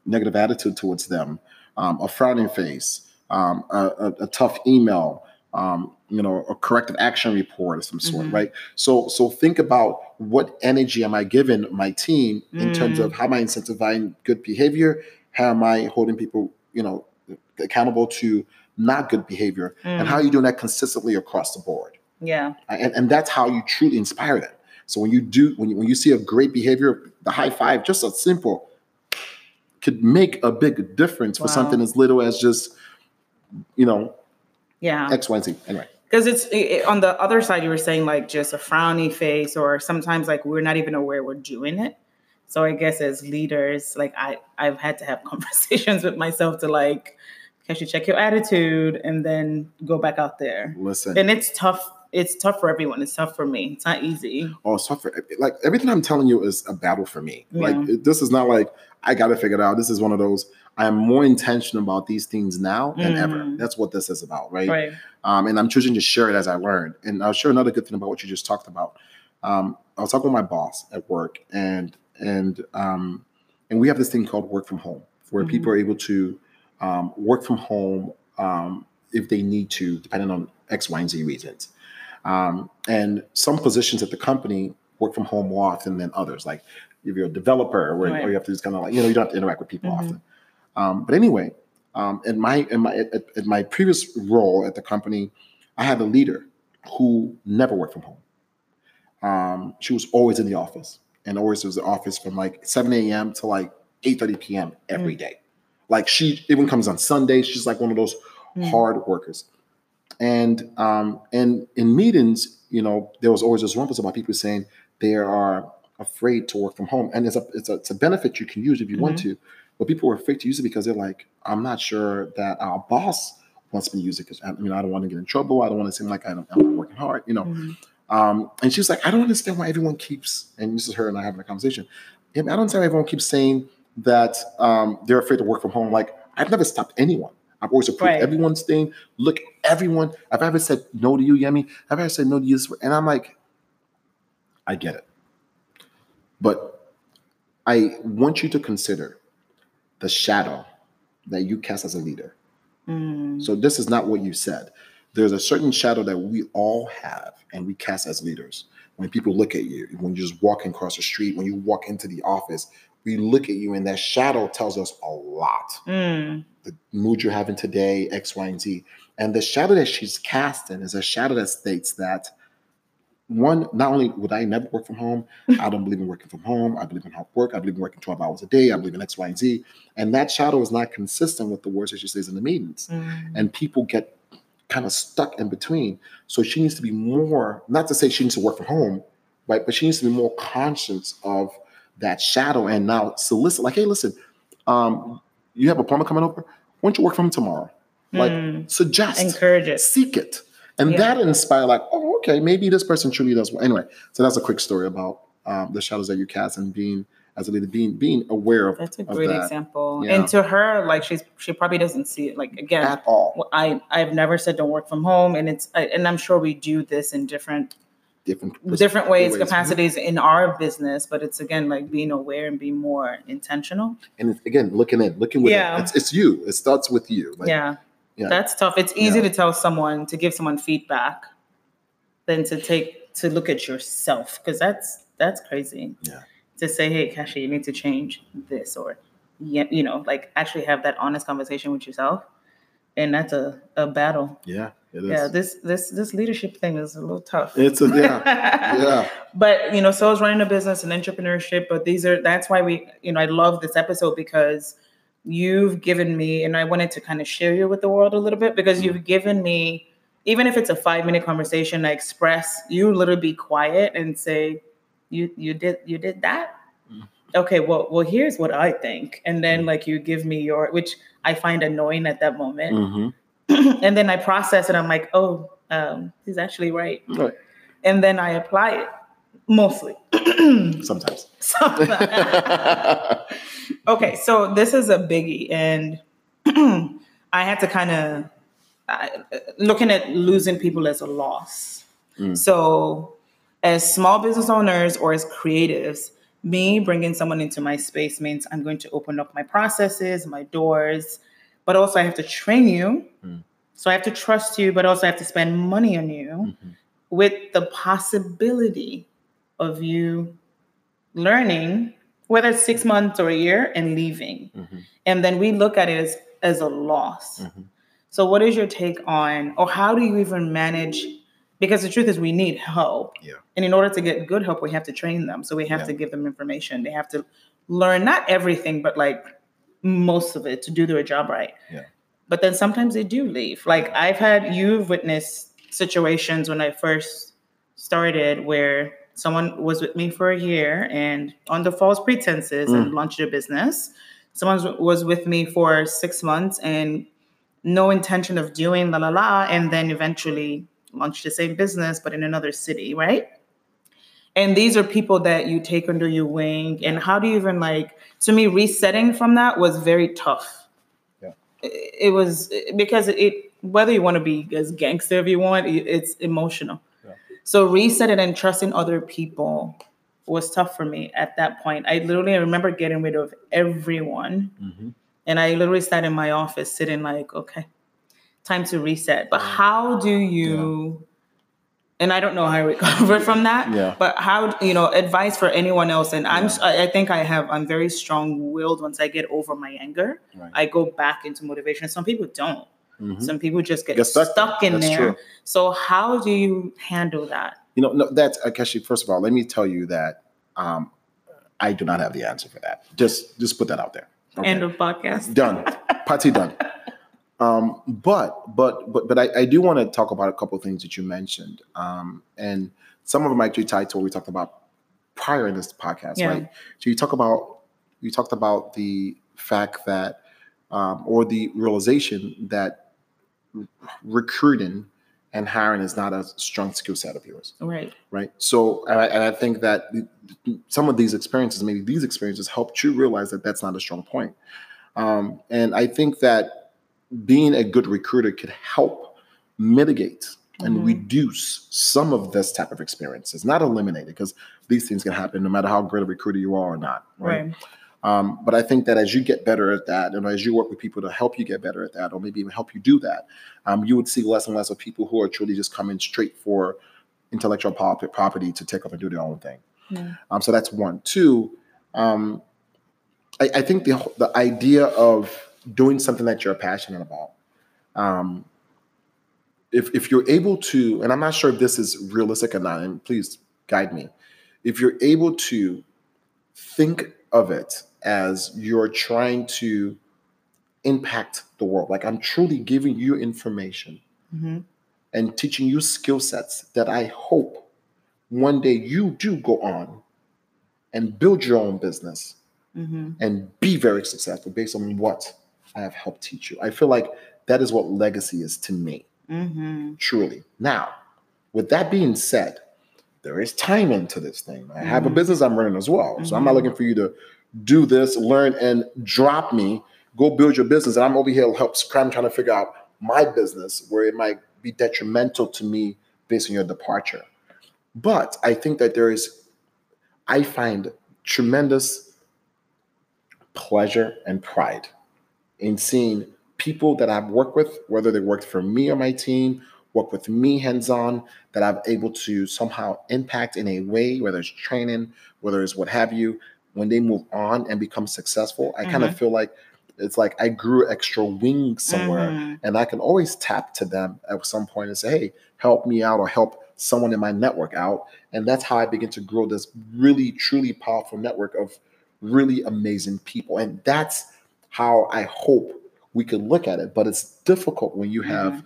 negative attitude towards them, um, a frowning face, um, a, a, a tough email, um, you know a corrective action report of some sort Mhm. right so so think about what energy am i giving my team in terms Mm. of how am i incentivizing good behavior how am i holding people you know accountable to not good behavior and how are you doing that consistently across the board Yeah. and, and that's how you truly inspire them so when you do when you, when you see a great behavior the high five just a simple could make a big difference for Wow. something as little as just you know Yeah. x y and z anyway Because it's it, on the other side, you were saying like just a frowny face, or sometimes like we're not even aware we're doing it. So I guess as leaders, like I I've had to have conversations with myself to like, can you check your attitude and then go back out there. listen And it's tough. It's tough for everyone. It's tough for me. It's not easy. Oh, it's tough for like everything I'm telling you is a battle for me. Like Yeah. it- this is not like I got to figure it out. This is one of those. I am more intentional about these things now than ever. Mm. That's what this is about, right? Right. Um, and I'm choosing to share it as I learn. And I'll share another good thing about what you just talked about. Um, I was talking with my boss at work, and and um, and we have this thing called work from home, where Mhm. people are able to um, work from home um, if they need to, depending on X, Y, and Z reasons. Um, and some positions at the company work from home more often than others. Like if you're a developer, where, Right. you have to just kind of like you know you don't have to interact with people Mhm. often. Um, but anyway, um, in my in my at, at my previous role at the company, I had a leader who never worked from home. Um, she was always in the office, and always was in the office from like 7 a.m. to like 8:30 p.m. every day. Like she even comes on Sundays. She's like one of those Mm. hard workers. And um, and in meetings, you know, there was always this rumpus about people saying they are afraid to work from home, and it's a it's a, it's a benefit you can use if you want to. But people were afraid to use it because they're like, I'm not sure that our boss wants me to use it because I mean I don't want to get in trouble. I don't want to seem like I'm, I'm not working hard, you know. Mhm. Um, and she's like, I don't understand why everyone keeps, and this is her and I having a conversation. I don't understand why everyone keeps saying that um, they're afraid to work from home. Like, I've never stopped anyone. I've always approved Right. everyone's thing. Look, everyone, I've ever said no to you, Yemi. I've ever said no to you. And I'm like, I get it. But I want you to consider the shadow that you cast as a leader. Mm. So this is not what you said. There's a certain shadow that we all have and we cast as leaders. When people look at you, when you're just walking across the street, when you walk into the office, we look at you and that shadow tells us a lot. Mm. The mood you're having today, X, Y, and Z. And the shadow that she's casting is a shadow that states that one, not only would I never work from home, I don't believe in working from home. I believe in hard work. I believe in working 12 hours a day. I believe in X, Y, and Z. And that shadow is not consistent with the words that she says in the meetings Mm. and people get kind of stuck in between. So she needs to be more, not to say she needs to work from home, right? But she needs to be more conscious of that shadow and now solicit, like, hey, listen, um, you have a plumber coming over? Why don't you work from home tomorrow? Like, Mm. suggest, Encourage it. seek it. And Yeah. that inspired, like, oh, okay, maybe this person truly does well. Anyway, so that's a quick story about um, the shadows that you cast and being, as a leader, being being aware of, That's a great that example. Yeah. And to her, like she's she probably doesn't see it. Like again, at all. I I've never said don't work from home, and it's I, and I'm sure we do this in different Different, different ways, ways. capacities in our business. But it's again like being aware and being more intentional. and it's, again looking in looking within Yeah. it's, it's you it starts with you like, yeah. Yeah. that's tough. It's easy Yeah. to tell someone to give someone feedback than to take to look at yourself because that's that's crazy. Yeah. To say, hey, Keshi, you need to change this, or yeah, you know, like actually have that honest conversation with yourself, and that's a a battle. yeah it is Yeah, this this this leadership thing is a little tough. it's a yeah yeah But you know, so is running a business and entrepreneurship. But these are that's why we, you know, I love this episode because you've given me, and I wanted to kind of share you with the world a little bit because you've given me, even if it's a five minute conversation, I express, you literally be quiet and say, you you did you did that. Mm. Okay, well, well, here's what I think, and then like you give me your, which I find annoying at that moment, Mhm. and then I process it. I'm like, oh, um, he's actually right, Right. and then I apply it mostly. sometimes So- okay, so this is a biggie, and I had to kind of looking at losing people as a loss. Mm. So, as small business owners or as creatives, me bringing someone into my space means I'm going to open up my processes, my doors, but also I have to train you Mm. So I have to trust you, but also I have to spend money on you Mhm. with the possibility of you learning, whether it's six months or a year, and leaving. Mhm. And then we look at it as, as a loss. Mhm. So, what is your take on, or how do you even manage? Because the truth is, we need help. Yeah. And in order to get good help, we have to train them. So, we have Yeah. to give them information. They have to learn not everything, but like most of it to do their job right. Yeah. But then sometimes they do leave. Like, I've had, you've witnessed situations when I first started where someone was with me for a year and under false pretenses and mm. launched a business. Someone was- was with me for six months and no intention of doing la la la, and then eventually launched the same business but in another city, right? And these are people that you take under your wing. And how do you even like, to me, resetting from that was very tough. Yeah. It, it was because it, whether you want to be as gangster if you want, it's emotional. Yeah. So resetting and trusting other people was tough for me at that point. I literally remember getting rid of everyone. Mhm. And I literally sat in my office sitting like, okay, time to reset. But how do you, and I don't know how I recover from that, Yeah. but how, you know, advice for anyone else. And I'm, I I think I have, I'm very strong willed once I get over my anger. Right. I go back into motivation. Some people don't. Mhm. Some people just get Get stuck. stuck, in That's there. true. So how do you handle that? You know, no, that's actually first of all, let me tell you that um, I do not have the answer for that. Just just put that out there. Okay. End of podcast. done. Party done. Um, but but but but I, I do want to talk about a couple of things that you mentioned, um, and some of them actually tied to what we talked about prior in this podcast, Yeah. right? So you talk about you talked about the fact that um, or the realization that recruiting and hiring is not a strong skill set of yours Right. right? So, and I, and I think that some of these experiences, maybe these experiences, helped you realize that that's not a strong point. Um, and I think that being a good recruiter could help mitigate and Mhm. reduce some of this type of experiences, not eliminate it, because these things can happen no matter how great a recruiter you are or not, right? Right. Um, but I think that as you get better at that, and as you work with people to help you get better at that, or maybe even help you do that, um, you would see less and less of people who are truly just coming straight for intellectual property to take up and do their own thing. Yeah. Um, so that's one. Two, um, I, I think the the idea of doing something that you're passionate about. Um, if if you're able to, and I'm not sure if this is realistic or not, and please guide me. If you're able to think of it as you're trying to impact the world, like I'm truly giving you information hmm and teaching you skill sets that I hope one day you do go on and build your own business hmm and be very successful based on what I have helped teach you. I feel like that is what legacy is to me, hmm truly. Now, with that being said, there is time into this thing. I have a Mhm. business I'm running as well. So I'm not Mhm. looking for you to do this, learn, and drop me, go build your business. And I'm over here help scram trying to figure out my business where it might be detrimental to me based on your departure. But I think that there is, I find tremendous pleasure and pride in seeing people that I've worked with, whether they worked for me or my team, work with me hands on, that I'm able to somehow impact in a way, whether it's training, whether it's what have you, when they move on and become successful, I kind Mhm. of feel like it's like I grew extra wings somewhere Mhm. and I can always tap to them at some point and say, hey, help me out or help someone in my network out. And that's how I begin to grow this really, truly powerful network of really amazing people. And that's how I hope we can look at it. But it's difficult when you have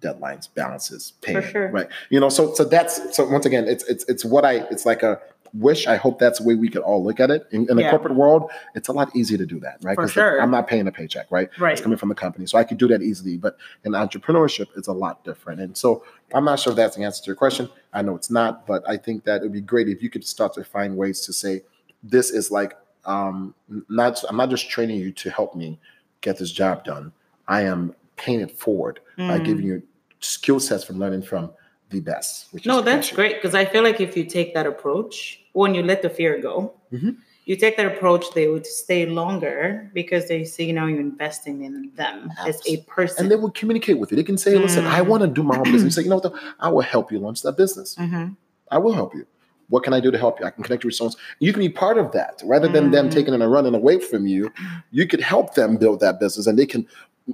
deadlines, balances, pay, sure. right? You know, so so that's so once again, it's it's it's what I it's like a wish. I hope that's the way we could all look at it. In, in the Yeah. corporate world, it's a lot easier to do that, right? For sure. I'm not paying a paycheck, right? Right. It's coming from the company. So I could do that easily. But in entrepreneurship, it's a lot different. And so I'm not sure if that's the answer to your question. I know it's not, but I think that it would be great if you could start to find ways to say, this is like um not I'm not just training you to help me get this job done. I am paying it forward by Mm. giving you skill sets from learning from the best. Which No, that's great because I feel like if you take that approach, when you let the fear go, Mhm. you take that approach, they would stay longer because they see know you're investing in them as a person. And they will communicate with you. They can say, listen, I Mm. want to do my own business. You say, you know what, though? I will help you launch that business. Mhm. I will help you. What can I do to help you? I can connect you with someone. You can be part of that rather than them Mm. taking it and running away from you. You could help them build that business, and they can,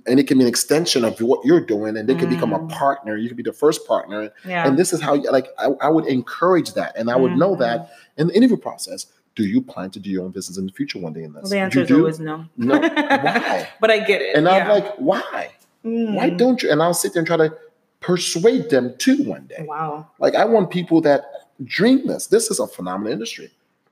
and it can be an extension of what you're doing, and they can become a Mm. partner. You can be the first partner, Yeah. and this is how, you, like, I, I would encourage that, and I would know Mhm. that in the interview process. Do you plan to do your own business in the future one day in this? well, the You answer is always no. No. Why? but I get it. And I'm like, why? Why Mm. don't you? And I'll sit there and try to persuade them to one day. Wow. Like I want people that dream this. This is a phenomenal industry.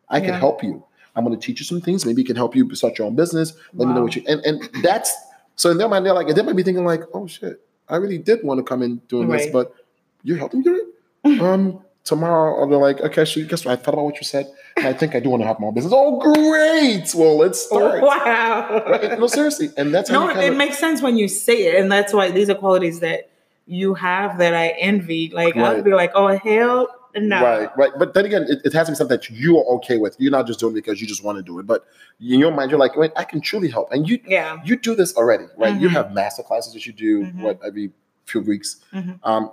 I can Yeah. help you. I'm going to teach you some things. Maybe it can help you start your own business. Let me know what you and and that's so in their mind they're like they might be thinking like, oh shit, I really did want to come in doing this, but you're helping me do it. Um, tomorrow I'll be like, okay, so guess what? I thought about what you said, and I think I do want to have my own business. Oh, great. Well, let's start. Wow. Right? No, seriously, and that's how No, it, of, makes sense when you say it, and that's why these are qualities that you have that I envy. Like Right. I'd be like, oh hell no. Right, right. But then again, it, it has to be something that you are okay with. You're not just doing it because you just want to do it. But in your mind, you're like, wait, I can truly help. And you Yeah. you do this already, right? You Mhm. have master classes that you do Mhm. what every few weeks. Mhm. Um,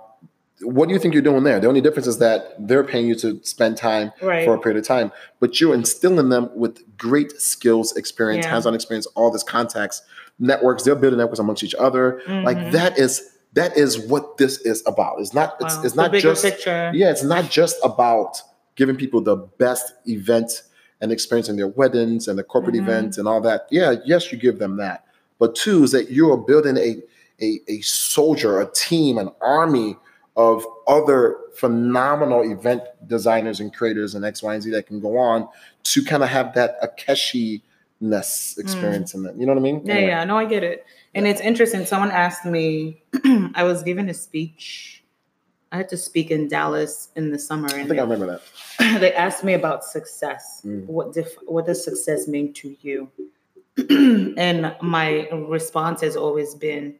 what do you think you're doing there? The only difference is that they're paying you to spend time Right. for a period of time, but you're instilling them with great skills, experience, Yeah. hands-on experience, all this contacts, networks. They're building networks amongst each other. Like Mhm. that is that is what this is about. It's not. It's, Wow. it's not just picture. yeah, it's not just about giving people the best event and experience in their weddings and the corporate Mhm. events and all that. Yeah, yes, you give them that. But two is that you're building a, a, a soldier, a team, an army of other phenomenal event designers and creators and X, Y, and Z that can go on to kind of have that Akeshi-ness experience in that. You know what I mean? Mm. Yeah, Anyway. yeah, no, I get it. And it's interesting. Someone asked me, I was given a speech. I had to speak in Dallas in the summer, I think I remember that. they asked me about success. Mm. What dif- what does success mean to you? and my response has always been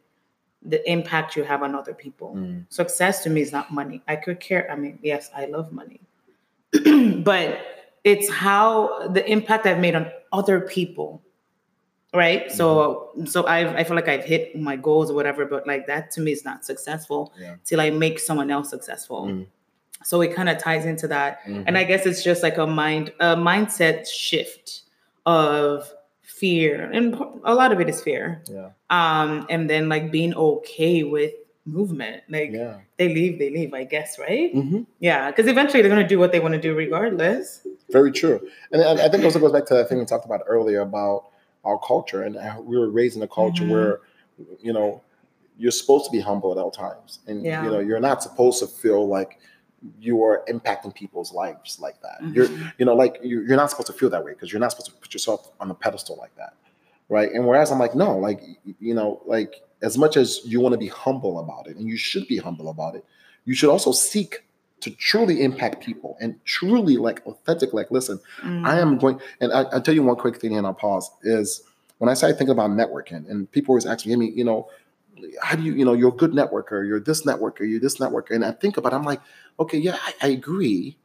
the impact you have on other people. Mm. Success to me is not money. I could care. I mean, yes, I love money, but it's how the impact I've made on other people. Right. So, so I've, I feel like I've hit my goals or whatever, but like that to me is not successful Yeah. till I make someone else successful. Mm. So it kind of ties into that. Mhm. And I guess it's just like a mind, a mindset shift of fear. And a lot of it is fear. yeah. Um, and then like being okay with movement. Like Yeah. they leave, they leave, I guess, right? hmm Yeah. Because eventually they're gonna do what they want to do regardless. Very true. And I, I think also goes back to that thing we talked about earlier about our culture and we were raised in a culture Mhm. where, you know, you're supposed to be humble at all times. And, Yeah. you know, you're not supposed to feel like you are impacting people's lives like that. You're, Mhm. you know, like you- you're not supposed to feel that way because you're not supposed to put yourself on a pedestal like that. Right. And whereas I'm like, no, like, you know, like as much as you want to be humble about it and you should be humble about it, you should also seek to truly impact people and truly like authentic, like, listen, Mm. I am going, and I, I'll tell you one quick thing and I'll pause is when I started thinking about networking, and people always ask me, I mean, you know, how do you, you know, you're a good networker, you're this networker, you're this networker. And I think about it, I'm like, okay, yeah, I, I agree.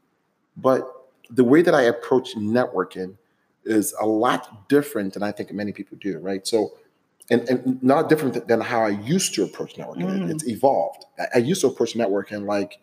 But the way that I approach networking is a lot different than I think many people do, right? So, and, and not different than how I used to approach networking. Mm. it's evolved. I, I used to approach networking like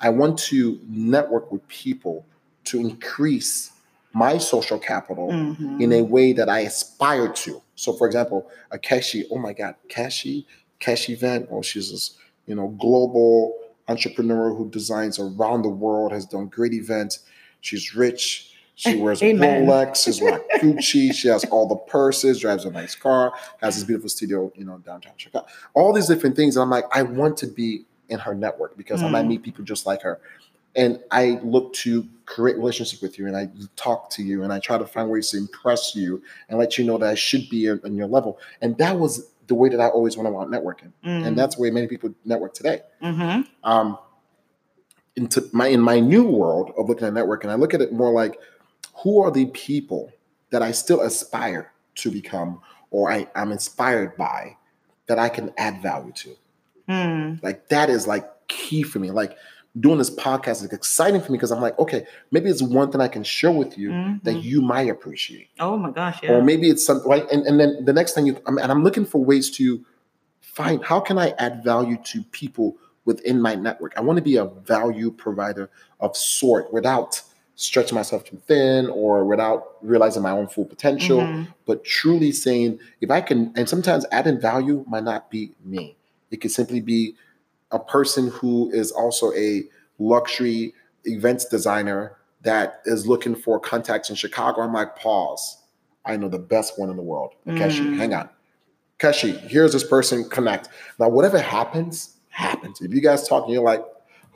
I want to network with people to increase my social capital Mhm. in a way that I aspire to. So, for example, Akeshi, oh my God, Keshi, Keshi event, oh, she's this, you know, global entrepreneur who designs around the world, has done great events. She's rich. She wears a Amen. Rolex, she's rock Gucci. She has all the purses, drives a nice car, has this beautiful studio, you know, downtown Chicago. All these different things. And I'm like, I want to be in her network because I might Mm. meet people just like her. And I look to create relationship with you and I talk to you and I try to find ways to impress you and let you know that I should be on your level. And that was the way that I always went about networking. Mm. And that's the way many people network today. Mhm. Um, into my in my new world of looking at networking, I look at it more like who are the people that I still aspire to become or I, I'm inspired by that I can add value to Mm. like that is like key for me like doing this podcast is exciting for me because I'm like, okay, maybe it's one thing I can share with you that Mhm. you might appreciate. Oh my gosh, yeah. Or maybe it's something right. And, and then the next thing you I'm, and I'm looking for ways to find how can I add value to people within my network. I want to be a value provider of sort without stretching myself too thin or without realizing my own full potential Mhm. but truly saying if I can, and sometimes adding value might not be me. It could simply be a person who is also a luxury events designer that is looking for contacts in Chicago. I'm like, pause. I know the best one in the world. Keshi, Mm. hang on. Keshi, here's this person, connect. Now, whatever happens, happens. If you guys talk and you're like,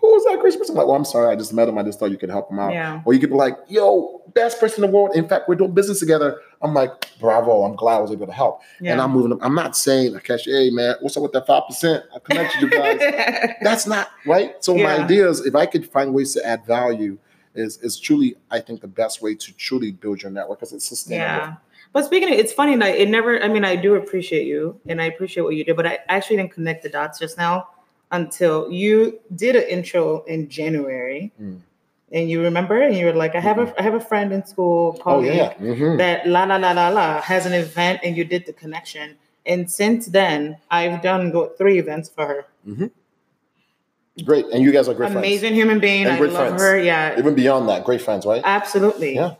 who is that crazy person? I'm like, well, I'm sorry, I just met him. I just thought you could help him out. Yeah. Or you could be like, yo, best person in the world. In fact, we're doing business together. I'm like, bravo, I'm glad I was able to help. And I'm moving them. I'm not saying, Akesh, hey man, what's up with that 5%? I connected you guys. That's not right. So my idea is if I could find ways to add value, is is truly, I think, the best way to truly build your network because it's sustainable. Yeah. But speaking of, it's funny, like it never, I mean, I do appreciate you and I appreciate what you did, but I actually didn't connect the dots just now until you did an intro in January. Mm. And you remember, and you were like, I have a I have a friend in school, Oh colleague, yeah. Mhm. that la la la la la has an event and you did the connection. And since then, I've done go- three events for her. Great. And you guys are great friends. Amazing human being. And I great love friends. her. Yeah, Even beyond that, great friends, right? absolutely. Yeah.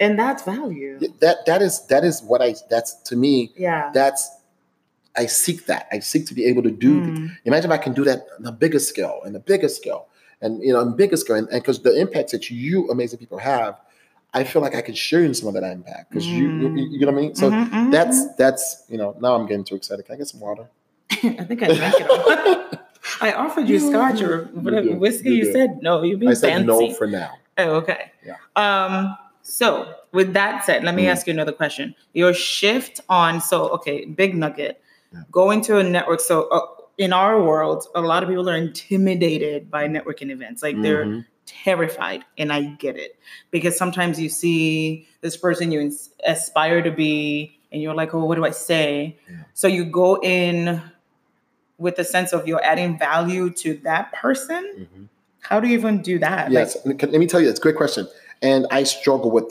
And that's value. That that is that is what I that's to me, Yeah. that's I seek that. I seek to be able to do Mm. Imagine if I can do that on a bigger scale and a bigger scale, and you know, on bigger scale, and because the impact that you amazing people have, I feel like I can share in some of that impact because you, you, Mm. you know what I mean. So Mhm, mhm, that's that's you know now I'm getting too excited. Can I get some water? I think I drank it all. I offered you scotch or whatever did. whiskey. You You, said no. You being I said fancy. no for now. oh, okay. Yeah. Um. So with that said, let me Mm. ask you another question. Your shift on so okay, big nugget. Yeah. Going to a network. So uh, in our world, a lot of people are intimidated by networking events. Like they're Mhm. terrified, and I get it because sometimes you see this person you ins- aspire to be, and you're like, oh, what do I say? Yeah. So you go in with the sense of you're adding value to that person. Mhm. How do you even do that? Yes, can- let me tell you, it's a great question, and I struggle with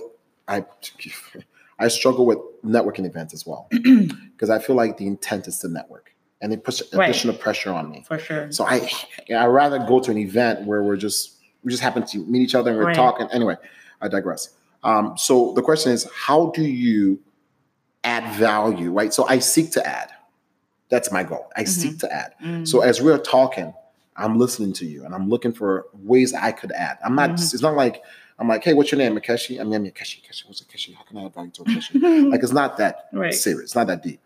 I I struggle with networking events as well because I feel like the intent is to network, and it puts Right. additional pressure on me. for sure. So I I rather go to an event where we're just we just happen to meet each other and we're Right. talking. Anyway, I digress. Um, so the question is, how do you add value? Right. So I seek to add. That's my goal. I seek to add. Mm. So as we're talking, I'm listening to you and I'm looking for ways I could add. I'm not. Mhm. It's not like I'm like, hey, what's your name, Akeshi? I'm Yemi Akeshi. Akeshi, what's Akeshi? How can I add value to Akeshi? like it's not that right. serious. It's not that deep.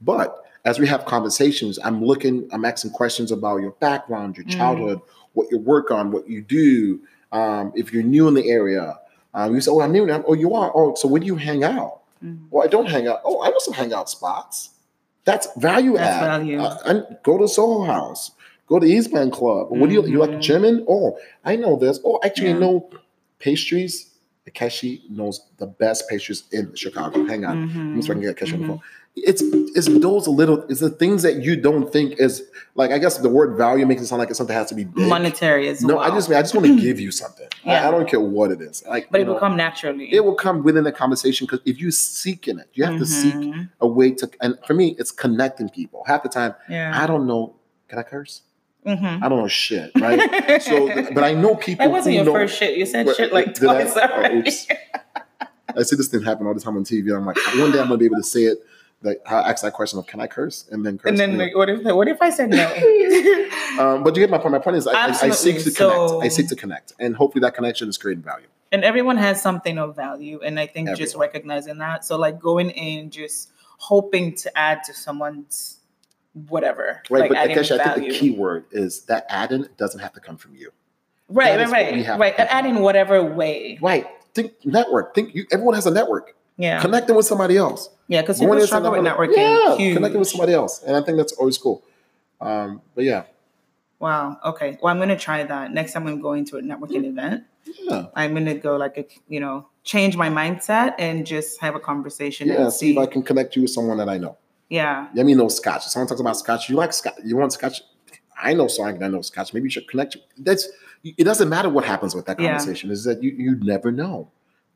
But as we have conversations, I'm looking, I'm asking questions about your background, your Mm. childhood, what you work on, what you do. Um, if you're new in the area, um, you say, "Oh, I'm new." Now. Oh, you are. Oh, so where do you hang out? Mhm. Well, I don't hang out. Oh, I know some hangout spots. That's value That's add. value. Uh, and go to Soho House. Go to East Bank Club. What do you you like Mhm. gymming? Oh, I know this. Oh, actually, Yeah. I know pastries. Takeshi knows the best pastries in Chicago. Hang on. Let me see if I can get Takeshi on the Mhm. phone. It's it's those little it's the things that you don't think is like I guess the word value makes it sound like it's something that has to be big. monetary as no, well. I just I just want to give you something. I- Yeah. I, don't care what it is. Like, but it will know, come naturally. it will come within the conversation because if you seek in it, you have to seek a way to. And for me, it's connecting people. Half the time, Yeah. I don't know. Can I curse? Mhm. I don't know shit, right? so, but I know people. that wasn't your know, first shit. You said shit like did I? twice Oh, oops. I see this thing happen all the time on TV. I'm like, one day I'm gonna be able to say it. Like, I ask that question of, "Can I curse?" And then curse. and then like, what if what if I said no? um, but you get my point. My point is, I, I, I seek to So- connect. I seek to connect, and hopefully that connection is creating value. and everyone has something of value and i think just recognizing that so like going in just hoping to add to someone's whatever Right, like but Akesh, I think the key word is that adding doesn't have to come from you. right that right right right add in whatever way Right. Think network. Think you. Everyone has a network. Yeah Connecting with somebody else. yeah because Going people struggle with networking Yeah, huge. connecting with somebody else, and I think that's always cool. Um, but yeah, wow okay well i'm gonna try that next time i'm going to a networking event yeah, i'm gonna go like a you know change my mindset and just have a conversation yeah. and See see if I can connect you with someone that I know. yeah Let me know scotch. Someone talks about scotch. You like scotch. You want scotch? I know something. I know scotch. Maybe you should connect. That's it doesn't matter what happens with that Yeah. conversation. Is that you you never know.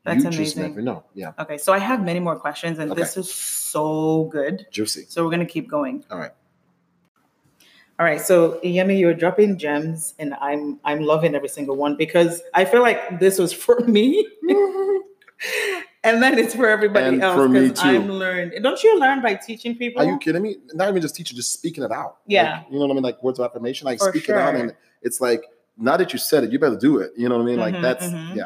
That's you just amazing. never know. Yeah, Okay, so I have many more questions, and Okay. this is so good. juicy. So we're gonna keep going. All right. All right, so Yemi, you're dropping gems, and I'm I'm loving every single one because I feel like this was for me, and then it's for everybody And else for me because too. I'm learned. Don't you learn by teaching people? Are you kidding me? Not even just teaching, just speaking it out. Yeah. Like, you know what I mean? Like words of affirmation. Like For speak it out, and it's like now that you said it, you better do it. You know what I mean? Like Mhm, that's mhm. yeah.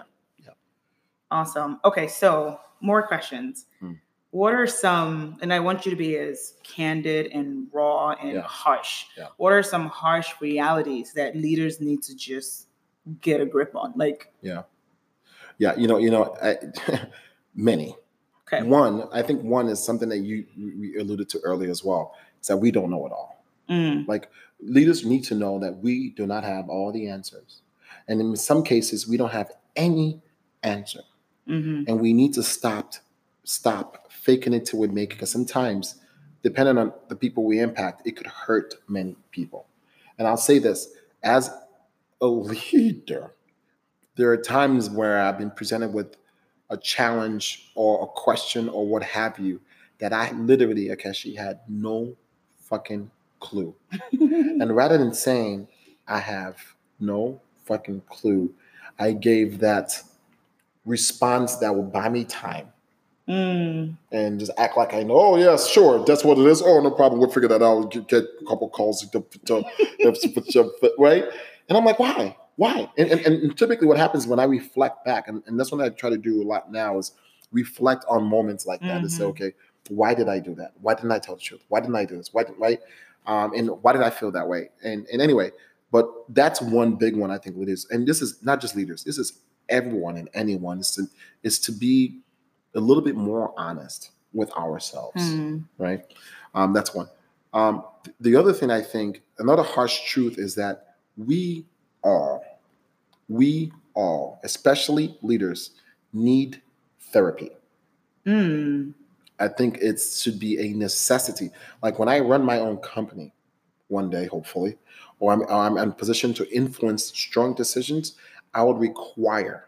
Awesome. Okay, so more questions. Hmm. What are some, and I want you to be as candid and raw and Yeah. harsh. Yeah. What are some harsh realities that leaders need to just get a grip on? Like, Yeah, yeah, you know, you know, I, many. okay, One, I think one is something that you we alluded to earlier as well. Is that we don't know it all. Mm, Like leaders need to know that we do not have all the answers, and in some cases, we don't have any answer, mhm. and we need to stop stop faking it till we make it. Because sometimes, depending on the people we impact, it could hurt many people. And I'll say this as a leader, there are times where I've been presented with a challenge or a question or what have you that I literally, Akeshi, had no fucking clue. And rather than saying, I have no fucking clue, I gave that response that will buy me time Mm, and just act like I know. Oh, yes, sure, that's what it is. Oh, no problem. We'll figure that out. Get, get a couple calls, to, to, to- right? And I'm like, why? Why? And, and, and typically, what happens when I reflect back, and, and that's what I try to do a lot now, is reflect on moments like that and say, Mhm. okay, why did I do that? Why didn't I tell the truth? Why didn't I do this? Why, right? Um, and why did I feel that way? And and anyway, but that's one big one I think leaders, and this is not just leaders. This is everyone and anyone is to, is to be a little bit more honest with ourselves mm, right? Um, that's one. Um, th- the other thing I think, another harsh truth is that we all, we all, especially leaders, need therapy. mm, I think it should be a necessity. Like when I run my own company one day, hopefully, or I'm, or I'm in position to influence strong decisions, I would require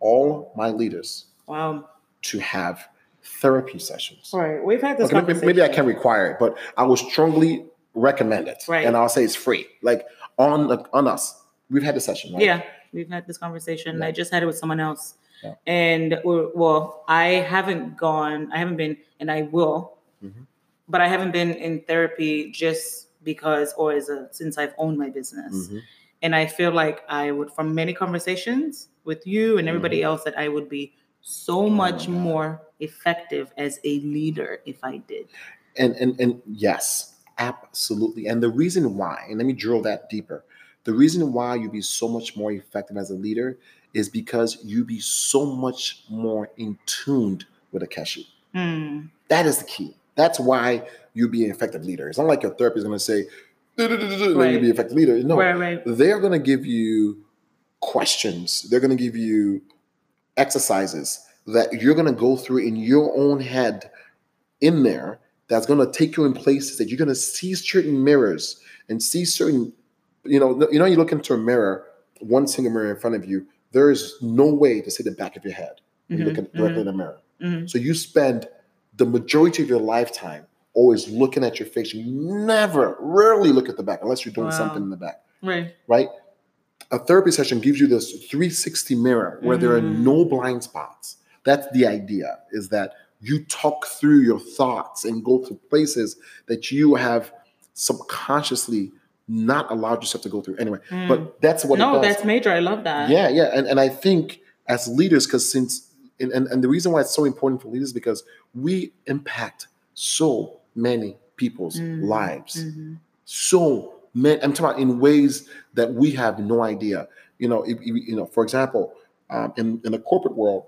all my leaders wow. to have therapy sessions. All right, we've had this Okay, maybe, conversation. maybe I can require it, but I will strongly recommend it. Right. And I'll say it's free. Like on on us. We've had the session, right? Yeah, we've had this conversation. Yeah. I just had it with someone else. Yeah. And well, I haven't gone, I haven't been, and I will, Mhm. but I haven't been in therapy just because, or as a, since I've owned my business. Mhm. And I feel like I would, from many conversations with you and everybody Mm-hmm. else, that I would be so Oh much more effective as a leader if I did. And and and yes, absolutely. And the reason why, and let me drill that deeper. The reason why you'd be so much more effective as a leader is because you'd be so much more in tuned with Akeshi. Hmm. That is the key. That's why you'd be an effective leader. It's not like your therapist is going to say, Right. be an effective leader. No, Right, right. they're going to give you questions. They're going to give you exercises that you're going to go through in your own head in there that's going to take you in places that you're going to see certain mirrors and see certain you know you know you look into a mirror one single mirror in front of you there is no way to see the back of your head when you look Mhm, at directly in the mirror mhm. so you spend the majority of your lifetime always looking at your face you never rarely look at the back unless you're doing Wow. something in the back Right. right? A therapy session gives you this 360 mirror where there are Mm. no blind spots. That's the idea, is that you talk through your thoughts and go to places that you have subconsciously not allowed yourself to go through. Anyway, Mm. but that's what it no, that's major. I love that. Yeah, yeah. And, and I think as leaders, because since and, and, and the reason why it's so important for leaders because we impact so many people's Mm, lives Mhm. so many i'm talking about in ways that we have no idea you know if, you know for example um, in, in the corporate world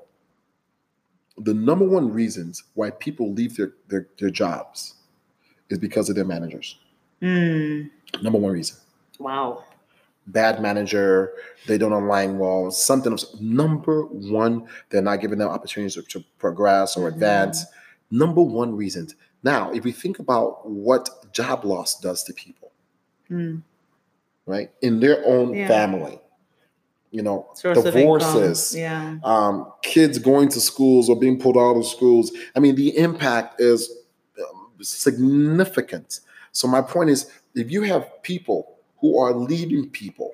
the number one reasons why people leave their, their, their jobs is because of their managers Mm. number one reason Wow. bad manager they don't align well something number one they're not giving them opportunities to, to progress or Mhm. advance number one reasons now if we think about what job loss does to people Mm. right? In their own Yeah. family. you know, Source divorces, Yeah. um, kids going to schools or being pulled out of schools. I mean, the impact is um, significant. So my point is, if you have people who are leading people,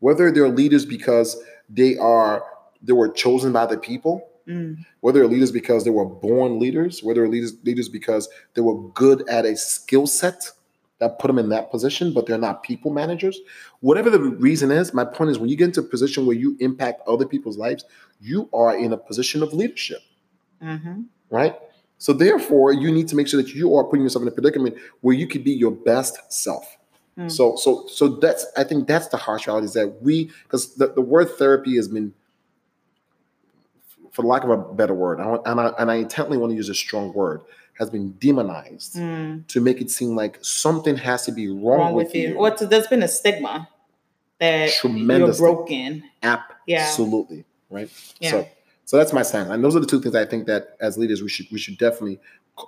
whether they're leaders because they are they were chosen by the people, Mm. whether they're leaders because they were born leaders, whether they're leaders, leaders because they were good at a skill set that put them in that position, but they're not people managers. Whatever the reason is, my point is when you get into a position where you impact other people's lives, you are in a position of leadership, hmm right? So therefore, you need to make sure that you are putting yourself in a predicament where you could be your best self. Mm. So, so, so that's I think that's the harsh reality is that we because the, the word therapy has been for lack of a better word, I want, and, I, and I intently want to use a strong word, has been demonized Mm. to make it seem like something has to be wrong, Wrong with you. What's there's been a stigma that Tremendous you're broken. Yeah. Absolutely, right? Yeah. So, so that's my stand, and those are the two things I think that as leaders we should we should definitely,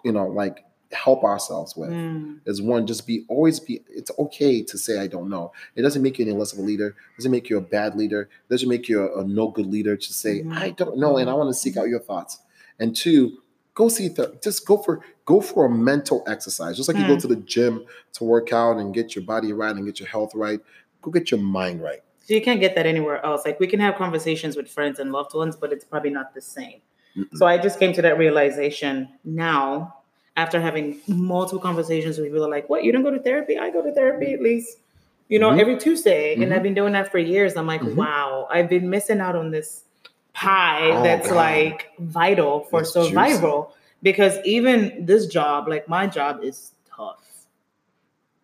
you know, like help ourselves with. Mm. Is one just be always be. It's okay to say I don't know. It doesn't make you any less of a leader. It doesn't make you a bad leader. It doesn't make you a, a no good leader to say Mhm. I don't know and I want to seek out your thoughts. And two, go see the just go for go for a mental exercise. Just like you go Mm. to the gym to work out and get your body right and get your health right. Go get your mind right. So you can't get that anywhere else. Like we can have conversations with friends and loved ones, but it's probably not the same. Mm-mm. So I just came to that realization now after having multiple conversations with people like, what, you don't go to therapy? I go to therapy at least, you know, Mhm. every Tuesday. And Mhm. I've been doing that for years. I'm like, Mhm. wow, I've been missing out on this pie Oh, that's God. like vital for That's juicy. survival. Because even this job, like my job is tough.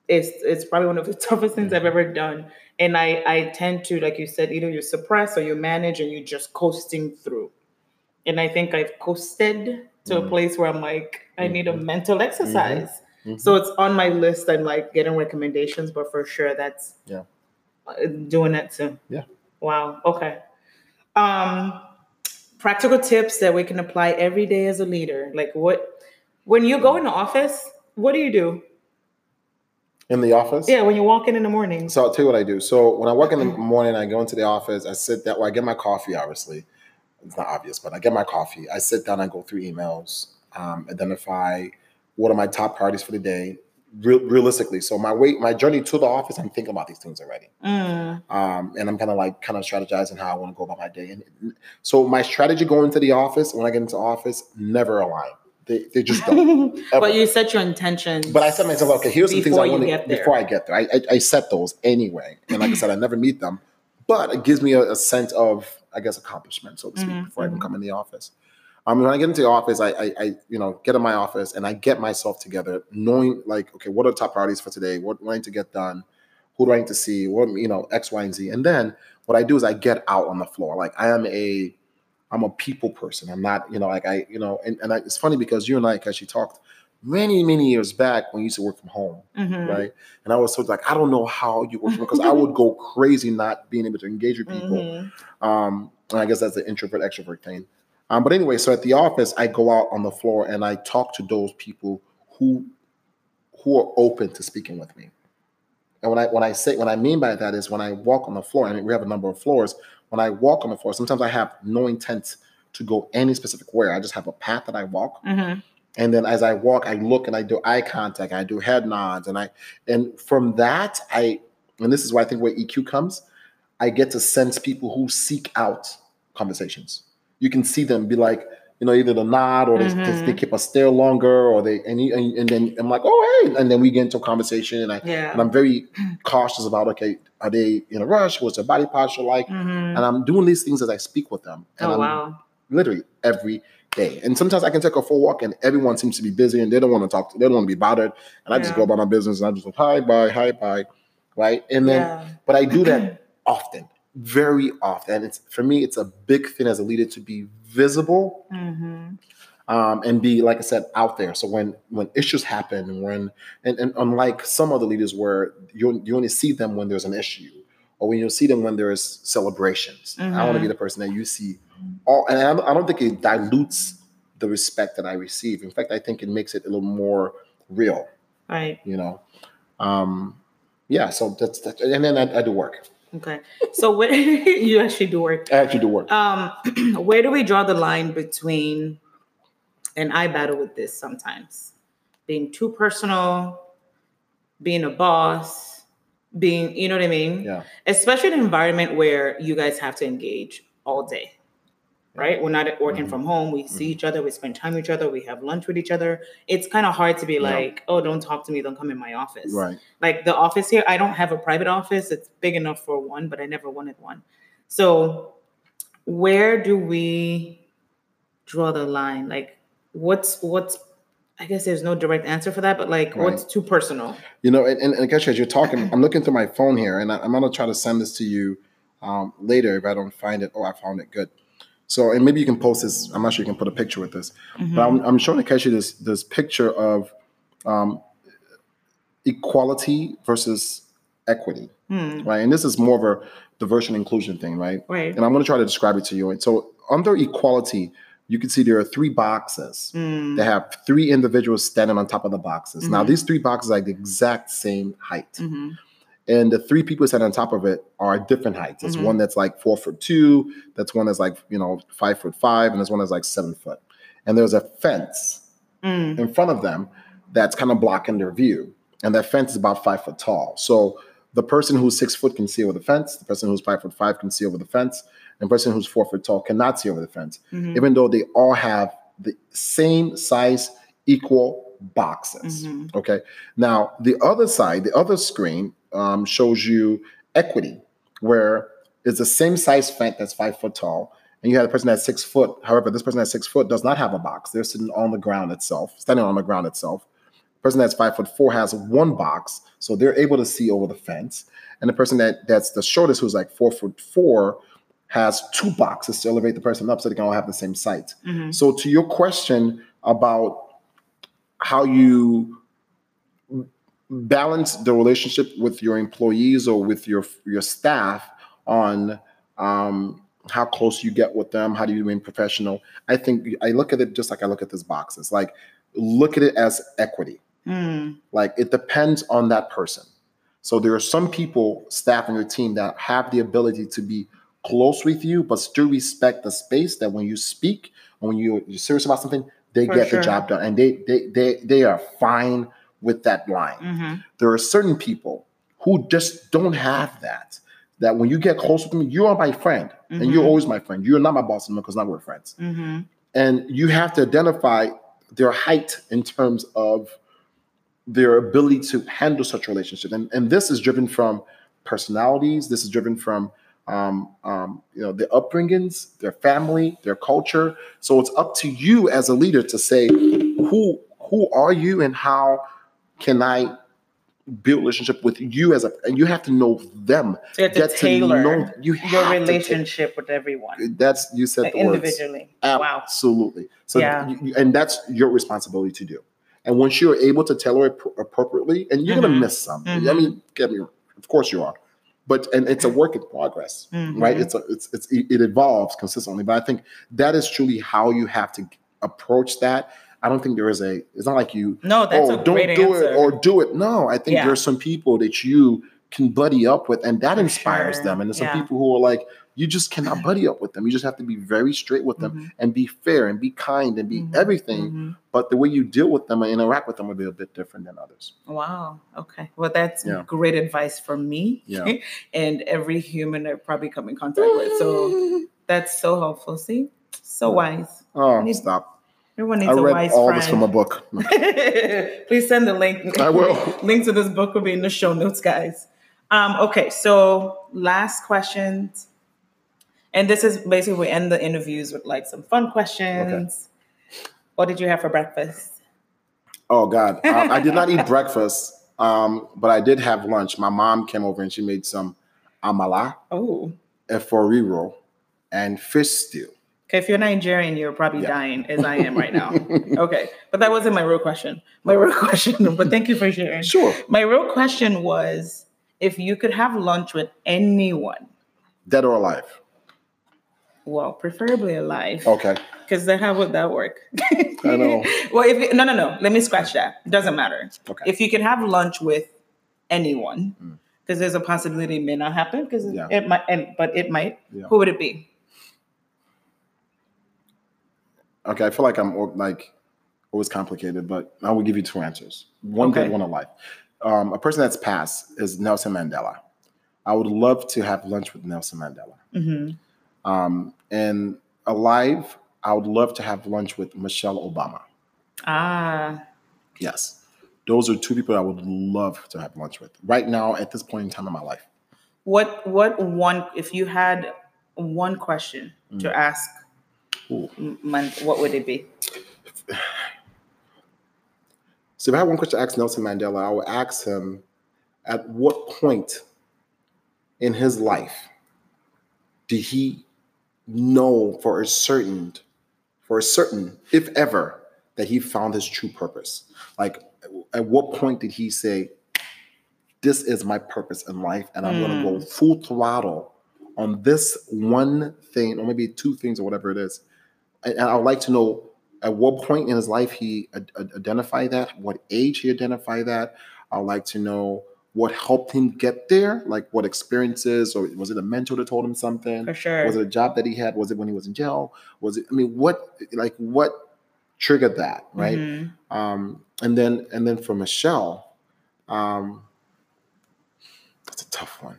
It's it's probably one of the toughest things I've ever done. And I I tend to, like you said, either you suppress or you manage and you're just coasting through. And I think I've coasted to a Mhm. place where I'm like, I need a Mhm. mental exercise. Mhm. So it's on my list. I'm like getting recommendations, but for sure that's Yeah. uh, doing that too. Yeah. Wow. Okay. Um, practical tips that we can apply every day as a leader. Like what when you go in the office, what do you do? in the office. Yeah, when you walk in in the morning. So I'll tell you what I do. So when I walk in the morning, I go into the office. I sit that Well, I get my coffee. Obviously, it's not obvious, but I get my coffee. I sit down. I go through emails, um, identify what are my top priorities for the day. Real, realistically, so my way, my journey to the office, I'm thinking about these things already, Mm, um, and I'm kind of like kind of strategizing how I want to go about my day. And so my strategy going to the office when I get into office never align. They, they just don't. but you set your intentions. But I set myself okay. Here's some things I want to get there. before I get there. I, I I set those anyway, and like I said, I never meet them, but it gives me a, a sense of I guess accomplishment, so to speak, Mhm, before I even mhm. come in the office. Um, when I get into the office, I, I I you know get in my office and I get myself together, knowing like okay, what are the top priorities for today? What do I need to get done? Who do I need to see? What you know X, Y, and Z, and then what I do is I get out on the floor. Like I am a I'm a people person. I'm not, you know, like I, you know, and, and I, it's funny because you and I actually talked many, many years back when you used to work from home, Mhm. right? And I was sort of like, I don't know how you work from home because I would go crazy not being able to engage with people. Mhm. Um, and I guess that's the introvert extrovert thing. Um, but anyway, so at the office, I go out on the floor and I talk to those people who who are open to speaking with me. And when I when I say what I mean by that is when I walk on the floor, I and mean, we have a number of floors. When I walk on the floor, sometimes I have no intent to go any specific way. I just have a path that I walk. Mhm. And then as I walk, I look and I do eye contact, I do head nods, and I and from that I and this is why I think where EQ comes, I get to sense people who seek out conversations. You can see them be like, you know, either the nod or they, they, they keep a stare longer, or they and, you, and and then I'm like, oh hey, and then we get into a conversation, and I yeah. and I'm very cautious about okay, are they in a rush? What's their body posture like? Mhm. And I'm doing these things as I speak with them. And Oh I'm wow. literally every day. And sometimes I can take a full walk and everyone seems to be busy and they don't want to talk, to, they don't want to be bothered. And I just go about my business and I just go, hi, bye, hi, bye. Right. And then, Yeah. but I do that often, very often. And it's for me, it's a big thing as a leader to be visible Mhm. um, and be, like I said, out there. So when when issues happen, when and, and unlike some other leaders where you you only see them when there's an issue, or when you see them when there's celebrations. I want to be the person that you see all, and I don't, I don't think it dilutes the respect that I receive. In fact, I think it makes it a little more real. Right. You know, um, yeah. So that's that, and then I, I do work. Okay. So where you actually do work? I actually do work. Um, where do we draw the line between? And I battle with this sometimes, being too personal, being a boss, being you know what I mean. yeah. Especially in an environment where you guys have to engage all day. Right? We're not working Mhm. from home. We see each other. We spend time with each other. We have lunch with each other. It's kind of hard to be Yeah. like, oh, don't talk to me. Don't come in my office Right. like the office here i don't have a private office it's big enough for one but i never wanted one so where do we draw the line like what's what's i guess there's no direct answer for that but like what's too personal You know, and, and, and Keshi, as you're talking, I'm looking through my phone here, and I, I'm gonna try to send this to you um, later if I don't find it. Oh, I found it. Good. So, and maybe you can post this. I'm not sure you can put a picture with this, Mm-hmm. but I'm, I'm showing Keshi this this picture of um, equality versus equity, Hmm, right? And this is more of a diversity and inclusion thing, right? right And I'm gonna try to describe it to you. And so, under equality, you can see there are three boxes. Hmm, They have three individuals standing on top of the boxes. Now, Mhm. these three boxes are the exact same height. mhm, And the three people standing on top of it are different heights. There's Mhm. one that's like four foot two, that's one that's like, you know, five foot five, and there's one that's like seven foot. And there's a fence mm, in front of them that's kind of blocking their view. And that fence is about five foot tall. So the person who's six foot can see over the fence, the person who's five foot five can see over the fence, and person who's four foot tall cannot see over the fence mhm, even though they all have the same size, equal boxes. mhm. Okay. Now, the other side, the other screen um, shows you equity, where it's the same size fence that's five foot tall, and you have a person that's six foot. However, this person that's six foot does not have a box. They're sitting on the ground itself, standing on the ground itself. person that's five foot four has one box, so they're able to see over the fence. And the person that that's the shortest, who's like four foot four, has two boxes to elevate the person up so they can all have the same sight. Mhm. So, to your question about how you balance the relationship with your employees or with your your staff on um, how close you get with them, how do you remain professional? I think I look at it just like I look at this boxes. Like look at it as equity. Mm, Like it depends on that person. So there are some people, staff on your team, that have the ability to be close with you, but still respect the space. That when you speak, and when you, you're serious about something, they For get sure. the job done, and they they they they are fine with that line. mhm, There are certain people who just don't have that. That when you get close with me, you are my friend, and you're Mhm. always my friend. You're not my boss anymore because now we're friends mhm, and you have to identify their height in terms of their ability to handle such relationship and, and this is driven from personalities this is driven from um, um, you know their upbringings their family their culture so it's up to you as a leader to say who who are you and how can i build relationship with you as a and you have to know them so you have to Get to tailor know- you your to ta- relationship with everyone that's you said like, the words individually wow Absolutely. So, Yeah. you- and that's your responsibility to do. And once you're able to tailor it pro- appropriately, and you're Mhm. gonna miss some. I Mhm. mean, get me, of course you are, but and it's a work in progress, right? Mhm. It's a, it's it's it evolves consistently. But I think that is truly how you have to approach that. I don't think there is a. It's not like you no that's oh, a don't great do answer it or do it. No, I think Yeah. there are some people that you can buddy up with, and that inspires sure. them. And there's some people who are like, you just cannot buddy up with them. You just have to be very straight with them Mhm. and be fair and be kind and be Mhm. everything. Mhm. But the way you deal with them and interact with them will be a bit different than others. Wow. Okay. Well, that's Yeah. great advice for me Yeah. and every human I probably come in contact with. So that's so helpful. See, so Yeah. wise. Oh, Need- stop! Everyone needs I a read wise all friend. this from a book. Please send the link. I will. link to this book will be in the show notes, guys. Um, okay, so last questions. And this is basically we end the interviews with like some fun questions. What did you have for breakfast? Oh God, I, I did not eat breakfast, um, but I did have lunch. My mom came over and she made some amala, Oh, efo riro, and fish stew. okay. If you're Nigerian, you're probably Yeah. dying as I am right now. okay, but that wasn't my real question. My real question, but thank you for sharing. Sure, My real question was if you could have lunch with anyone, dead or alive. Well, preferably alive. Okay, Because then how would that work? I know. well, if no, no, no. Let me scratch that. Doesn't matter. Okay. If you could have lunch with anyone, Mm. Because there's a possibility it may not happen. Because Yeah. it might, and but it might. Yeah. Who would it be? Okay, I feel like I'm like always complicated, but I will give you two answers. One Okay. good, one alive. Um, a person that's passed is Nelson Mandela. I would love to have lunch with Nelson Mandela. hmm Um, and alive, I would love to have lunch with Michelle Obama. Ah, Yes, those are two people I would love to have lunch with right now at this point in time in my life. what what one? If you had one question to Mm. ask, Ooh. M- what would it be? So if I had one question to ask Nelson Mandela, I would ask him at what point in his life did he know for a certain, for a certain, if ever, that he found his true purpose? Like at what point did he say, This is my purpose in life, and I'm gonna go mm. full throttle on this one thing, or maybe two things, or whatever it is. And I would like to know at what point in his life he ad- identified that, what age he identified that. I'd like to know what helped him get there, like what experiences, or was it a mentor that told him something? For sure. Was it a job that he had? Was it when he was in jail? Was it? I mean, what like what triggered that, right? Mhm. Um, and then and then for Michelle, um, that's a tough one.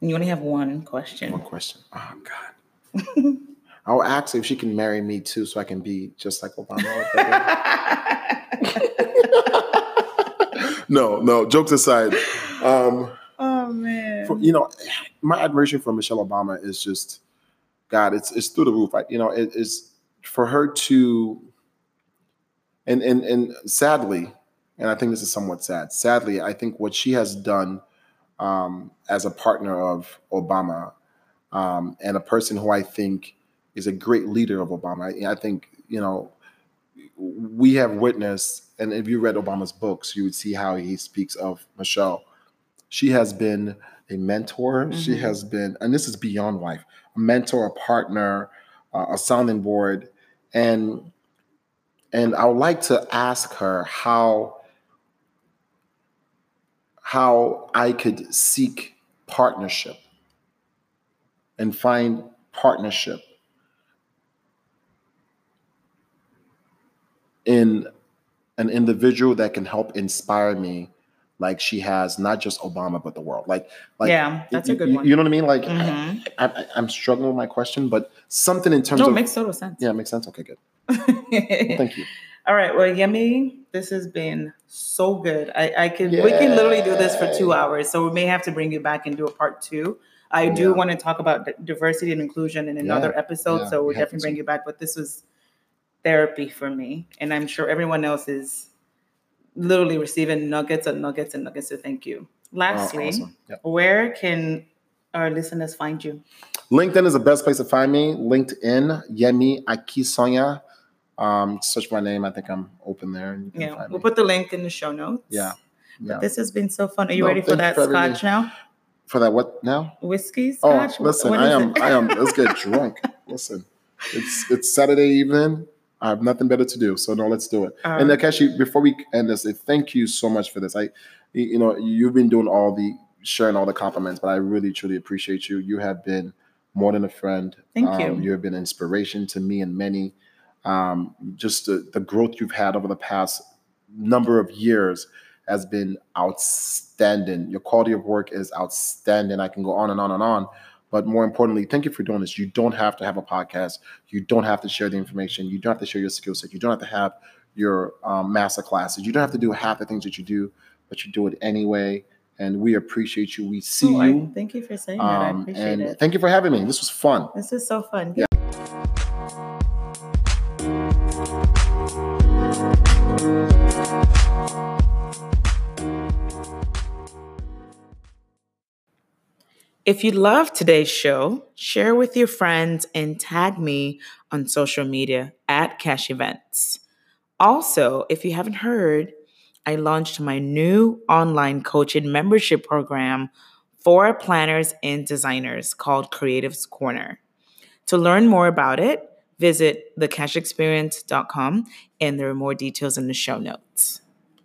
You only have one question. One question. Oh God. I'll ask if she can marry me too, so I can be just like Obama. no, no. Jokes aside, um, oh man. for, you know, my admiration for Michelle Obama is just, God, it's it's through the roof. Right? You know, it is for her to, and and and sadly, and I think this is somewhat sad. Sadly, I think what she has done um, as a partner of Obama um, and a person who I think is a great leader of Obama. I, I think you know we have witnessed, and if you read Obama's books, you would see how he speaks of Michelle. She has been a mentor. She Mhm. has been, and this is beyond wife, a mentor, a partner, uh, a sounding board, and and I would like to ask her how how I could seek partnership and find partnership in an individual that can help inspire me like she has not just Obama but the world like like yeah, that's a good one. you know what I mean like Mhm. I, I, I'm struggling with my question but something in terms No, it of makes total sense. yeah it makes sense okay good thank you All right. Well, Yemi, this has been so good. I, I could we can literally do this for two hours. So we may have to bring you back and do a part two. I do want to talk about diversity and inclusion in another Yeah. episode. Yeah, so we'll we definitely bring you back. But this was therapy for me. And I'm sure everyone else is literally receiving nuggets and nuggets and nuggets. So thank you. Oh, Lastly, awesome. Yeah. where can our listeners find you? LinkedIn is the best place to find me. LinkedIn, Yemi Akisanya. Um, search my name. I think I'm open there. And you can Yeah, we'll me. put the link in the show notes. Yeah. Yeah. This has been so fun. Are you No, ready for that for scotch now? For that, what now? Whiskey Oh, scotch? What- listen, I am? I am. Let's get drunk. Listen, it's it's Saturday evening. I have nothing better to do, so no, let's do it. All and. Akeshi, before we end this, thank you so much for this. I, you you know, you've been doing all the sharing all the compliments, but I really truly appreciate you. You have been more than a friend. Thank Um, you. You have been inspiration to me and many. Um, just the, the growth you've had over the past number of years has been outstanding. Your quality of work is outstanding. I can go on and on and on. But more importantly, thank you for doing this. You don't have to have a podcast. You don't have to share the information. You don't have to share your skill set. You don't have to have your um, master classes. You don't have to do half the things that you do, but you do it anyway. And we appreciate you. We see Oh, you. thank you for saying that. I Um, appreciate and it. thank you for having me. This was fun. This is so fun. Yeah. If you love today's show, share with your friends and tag me on social media at Kesh Events. Also, if you haven't heard, I launched my new online coaching membership program for planners and designers called Creatives Corner. To learn more about it, visit thekeshexperience.com and there are more details in the show notes.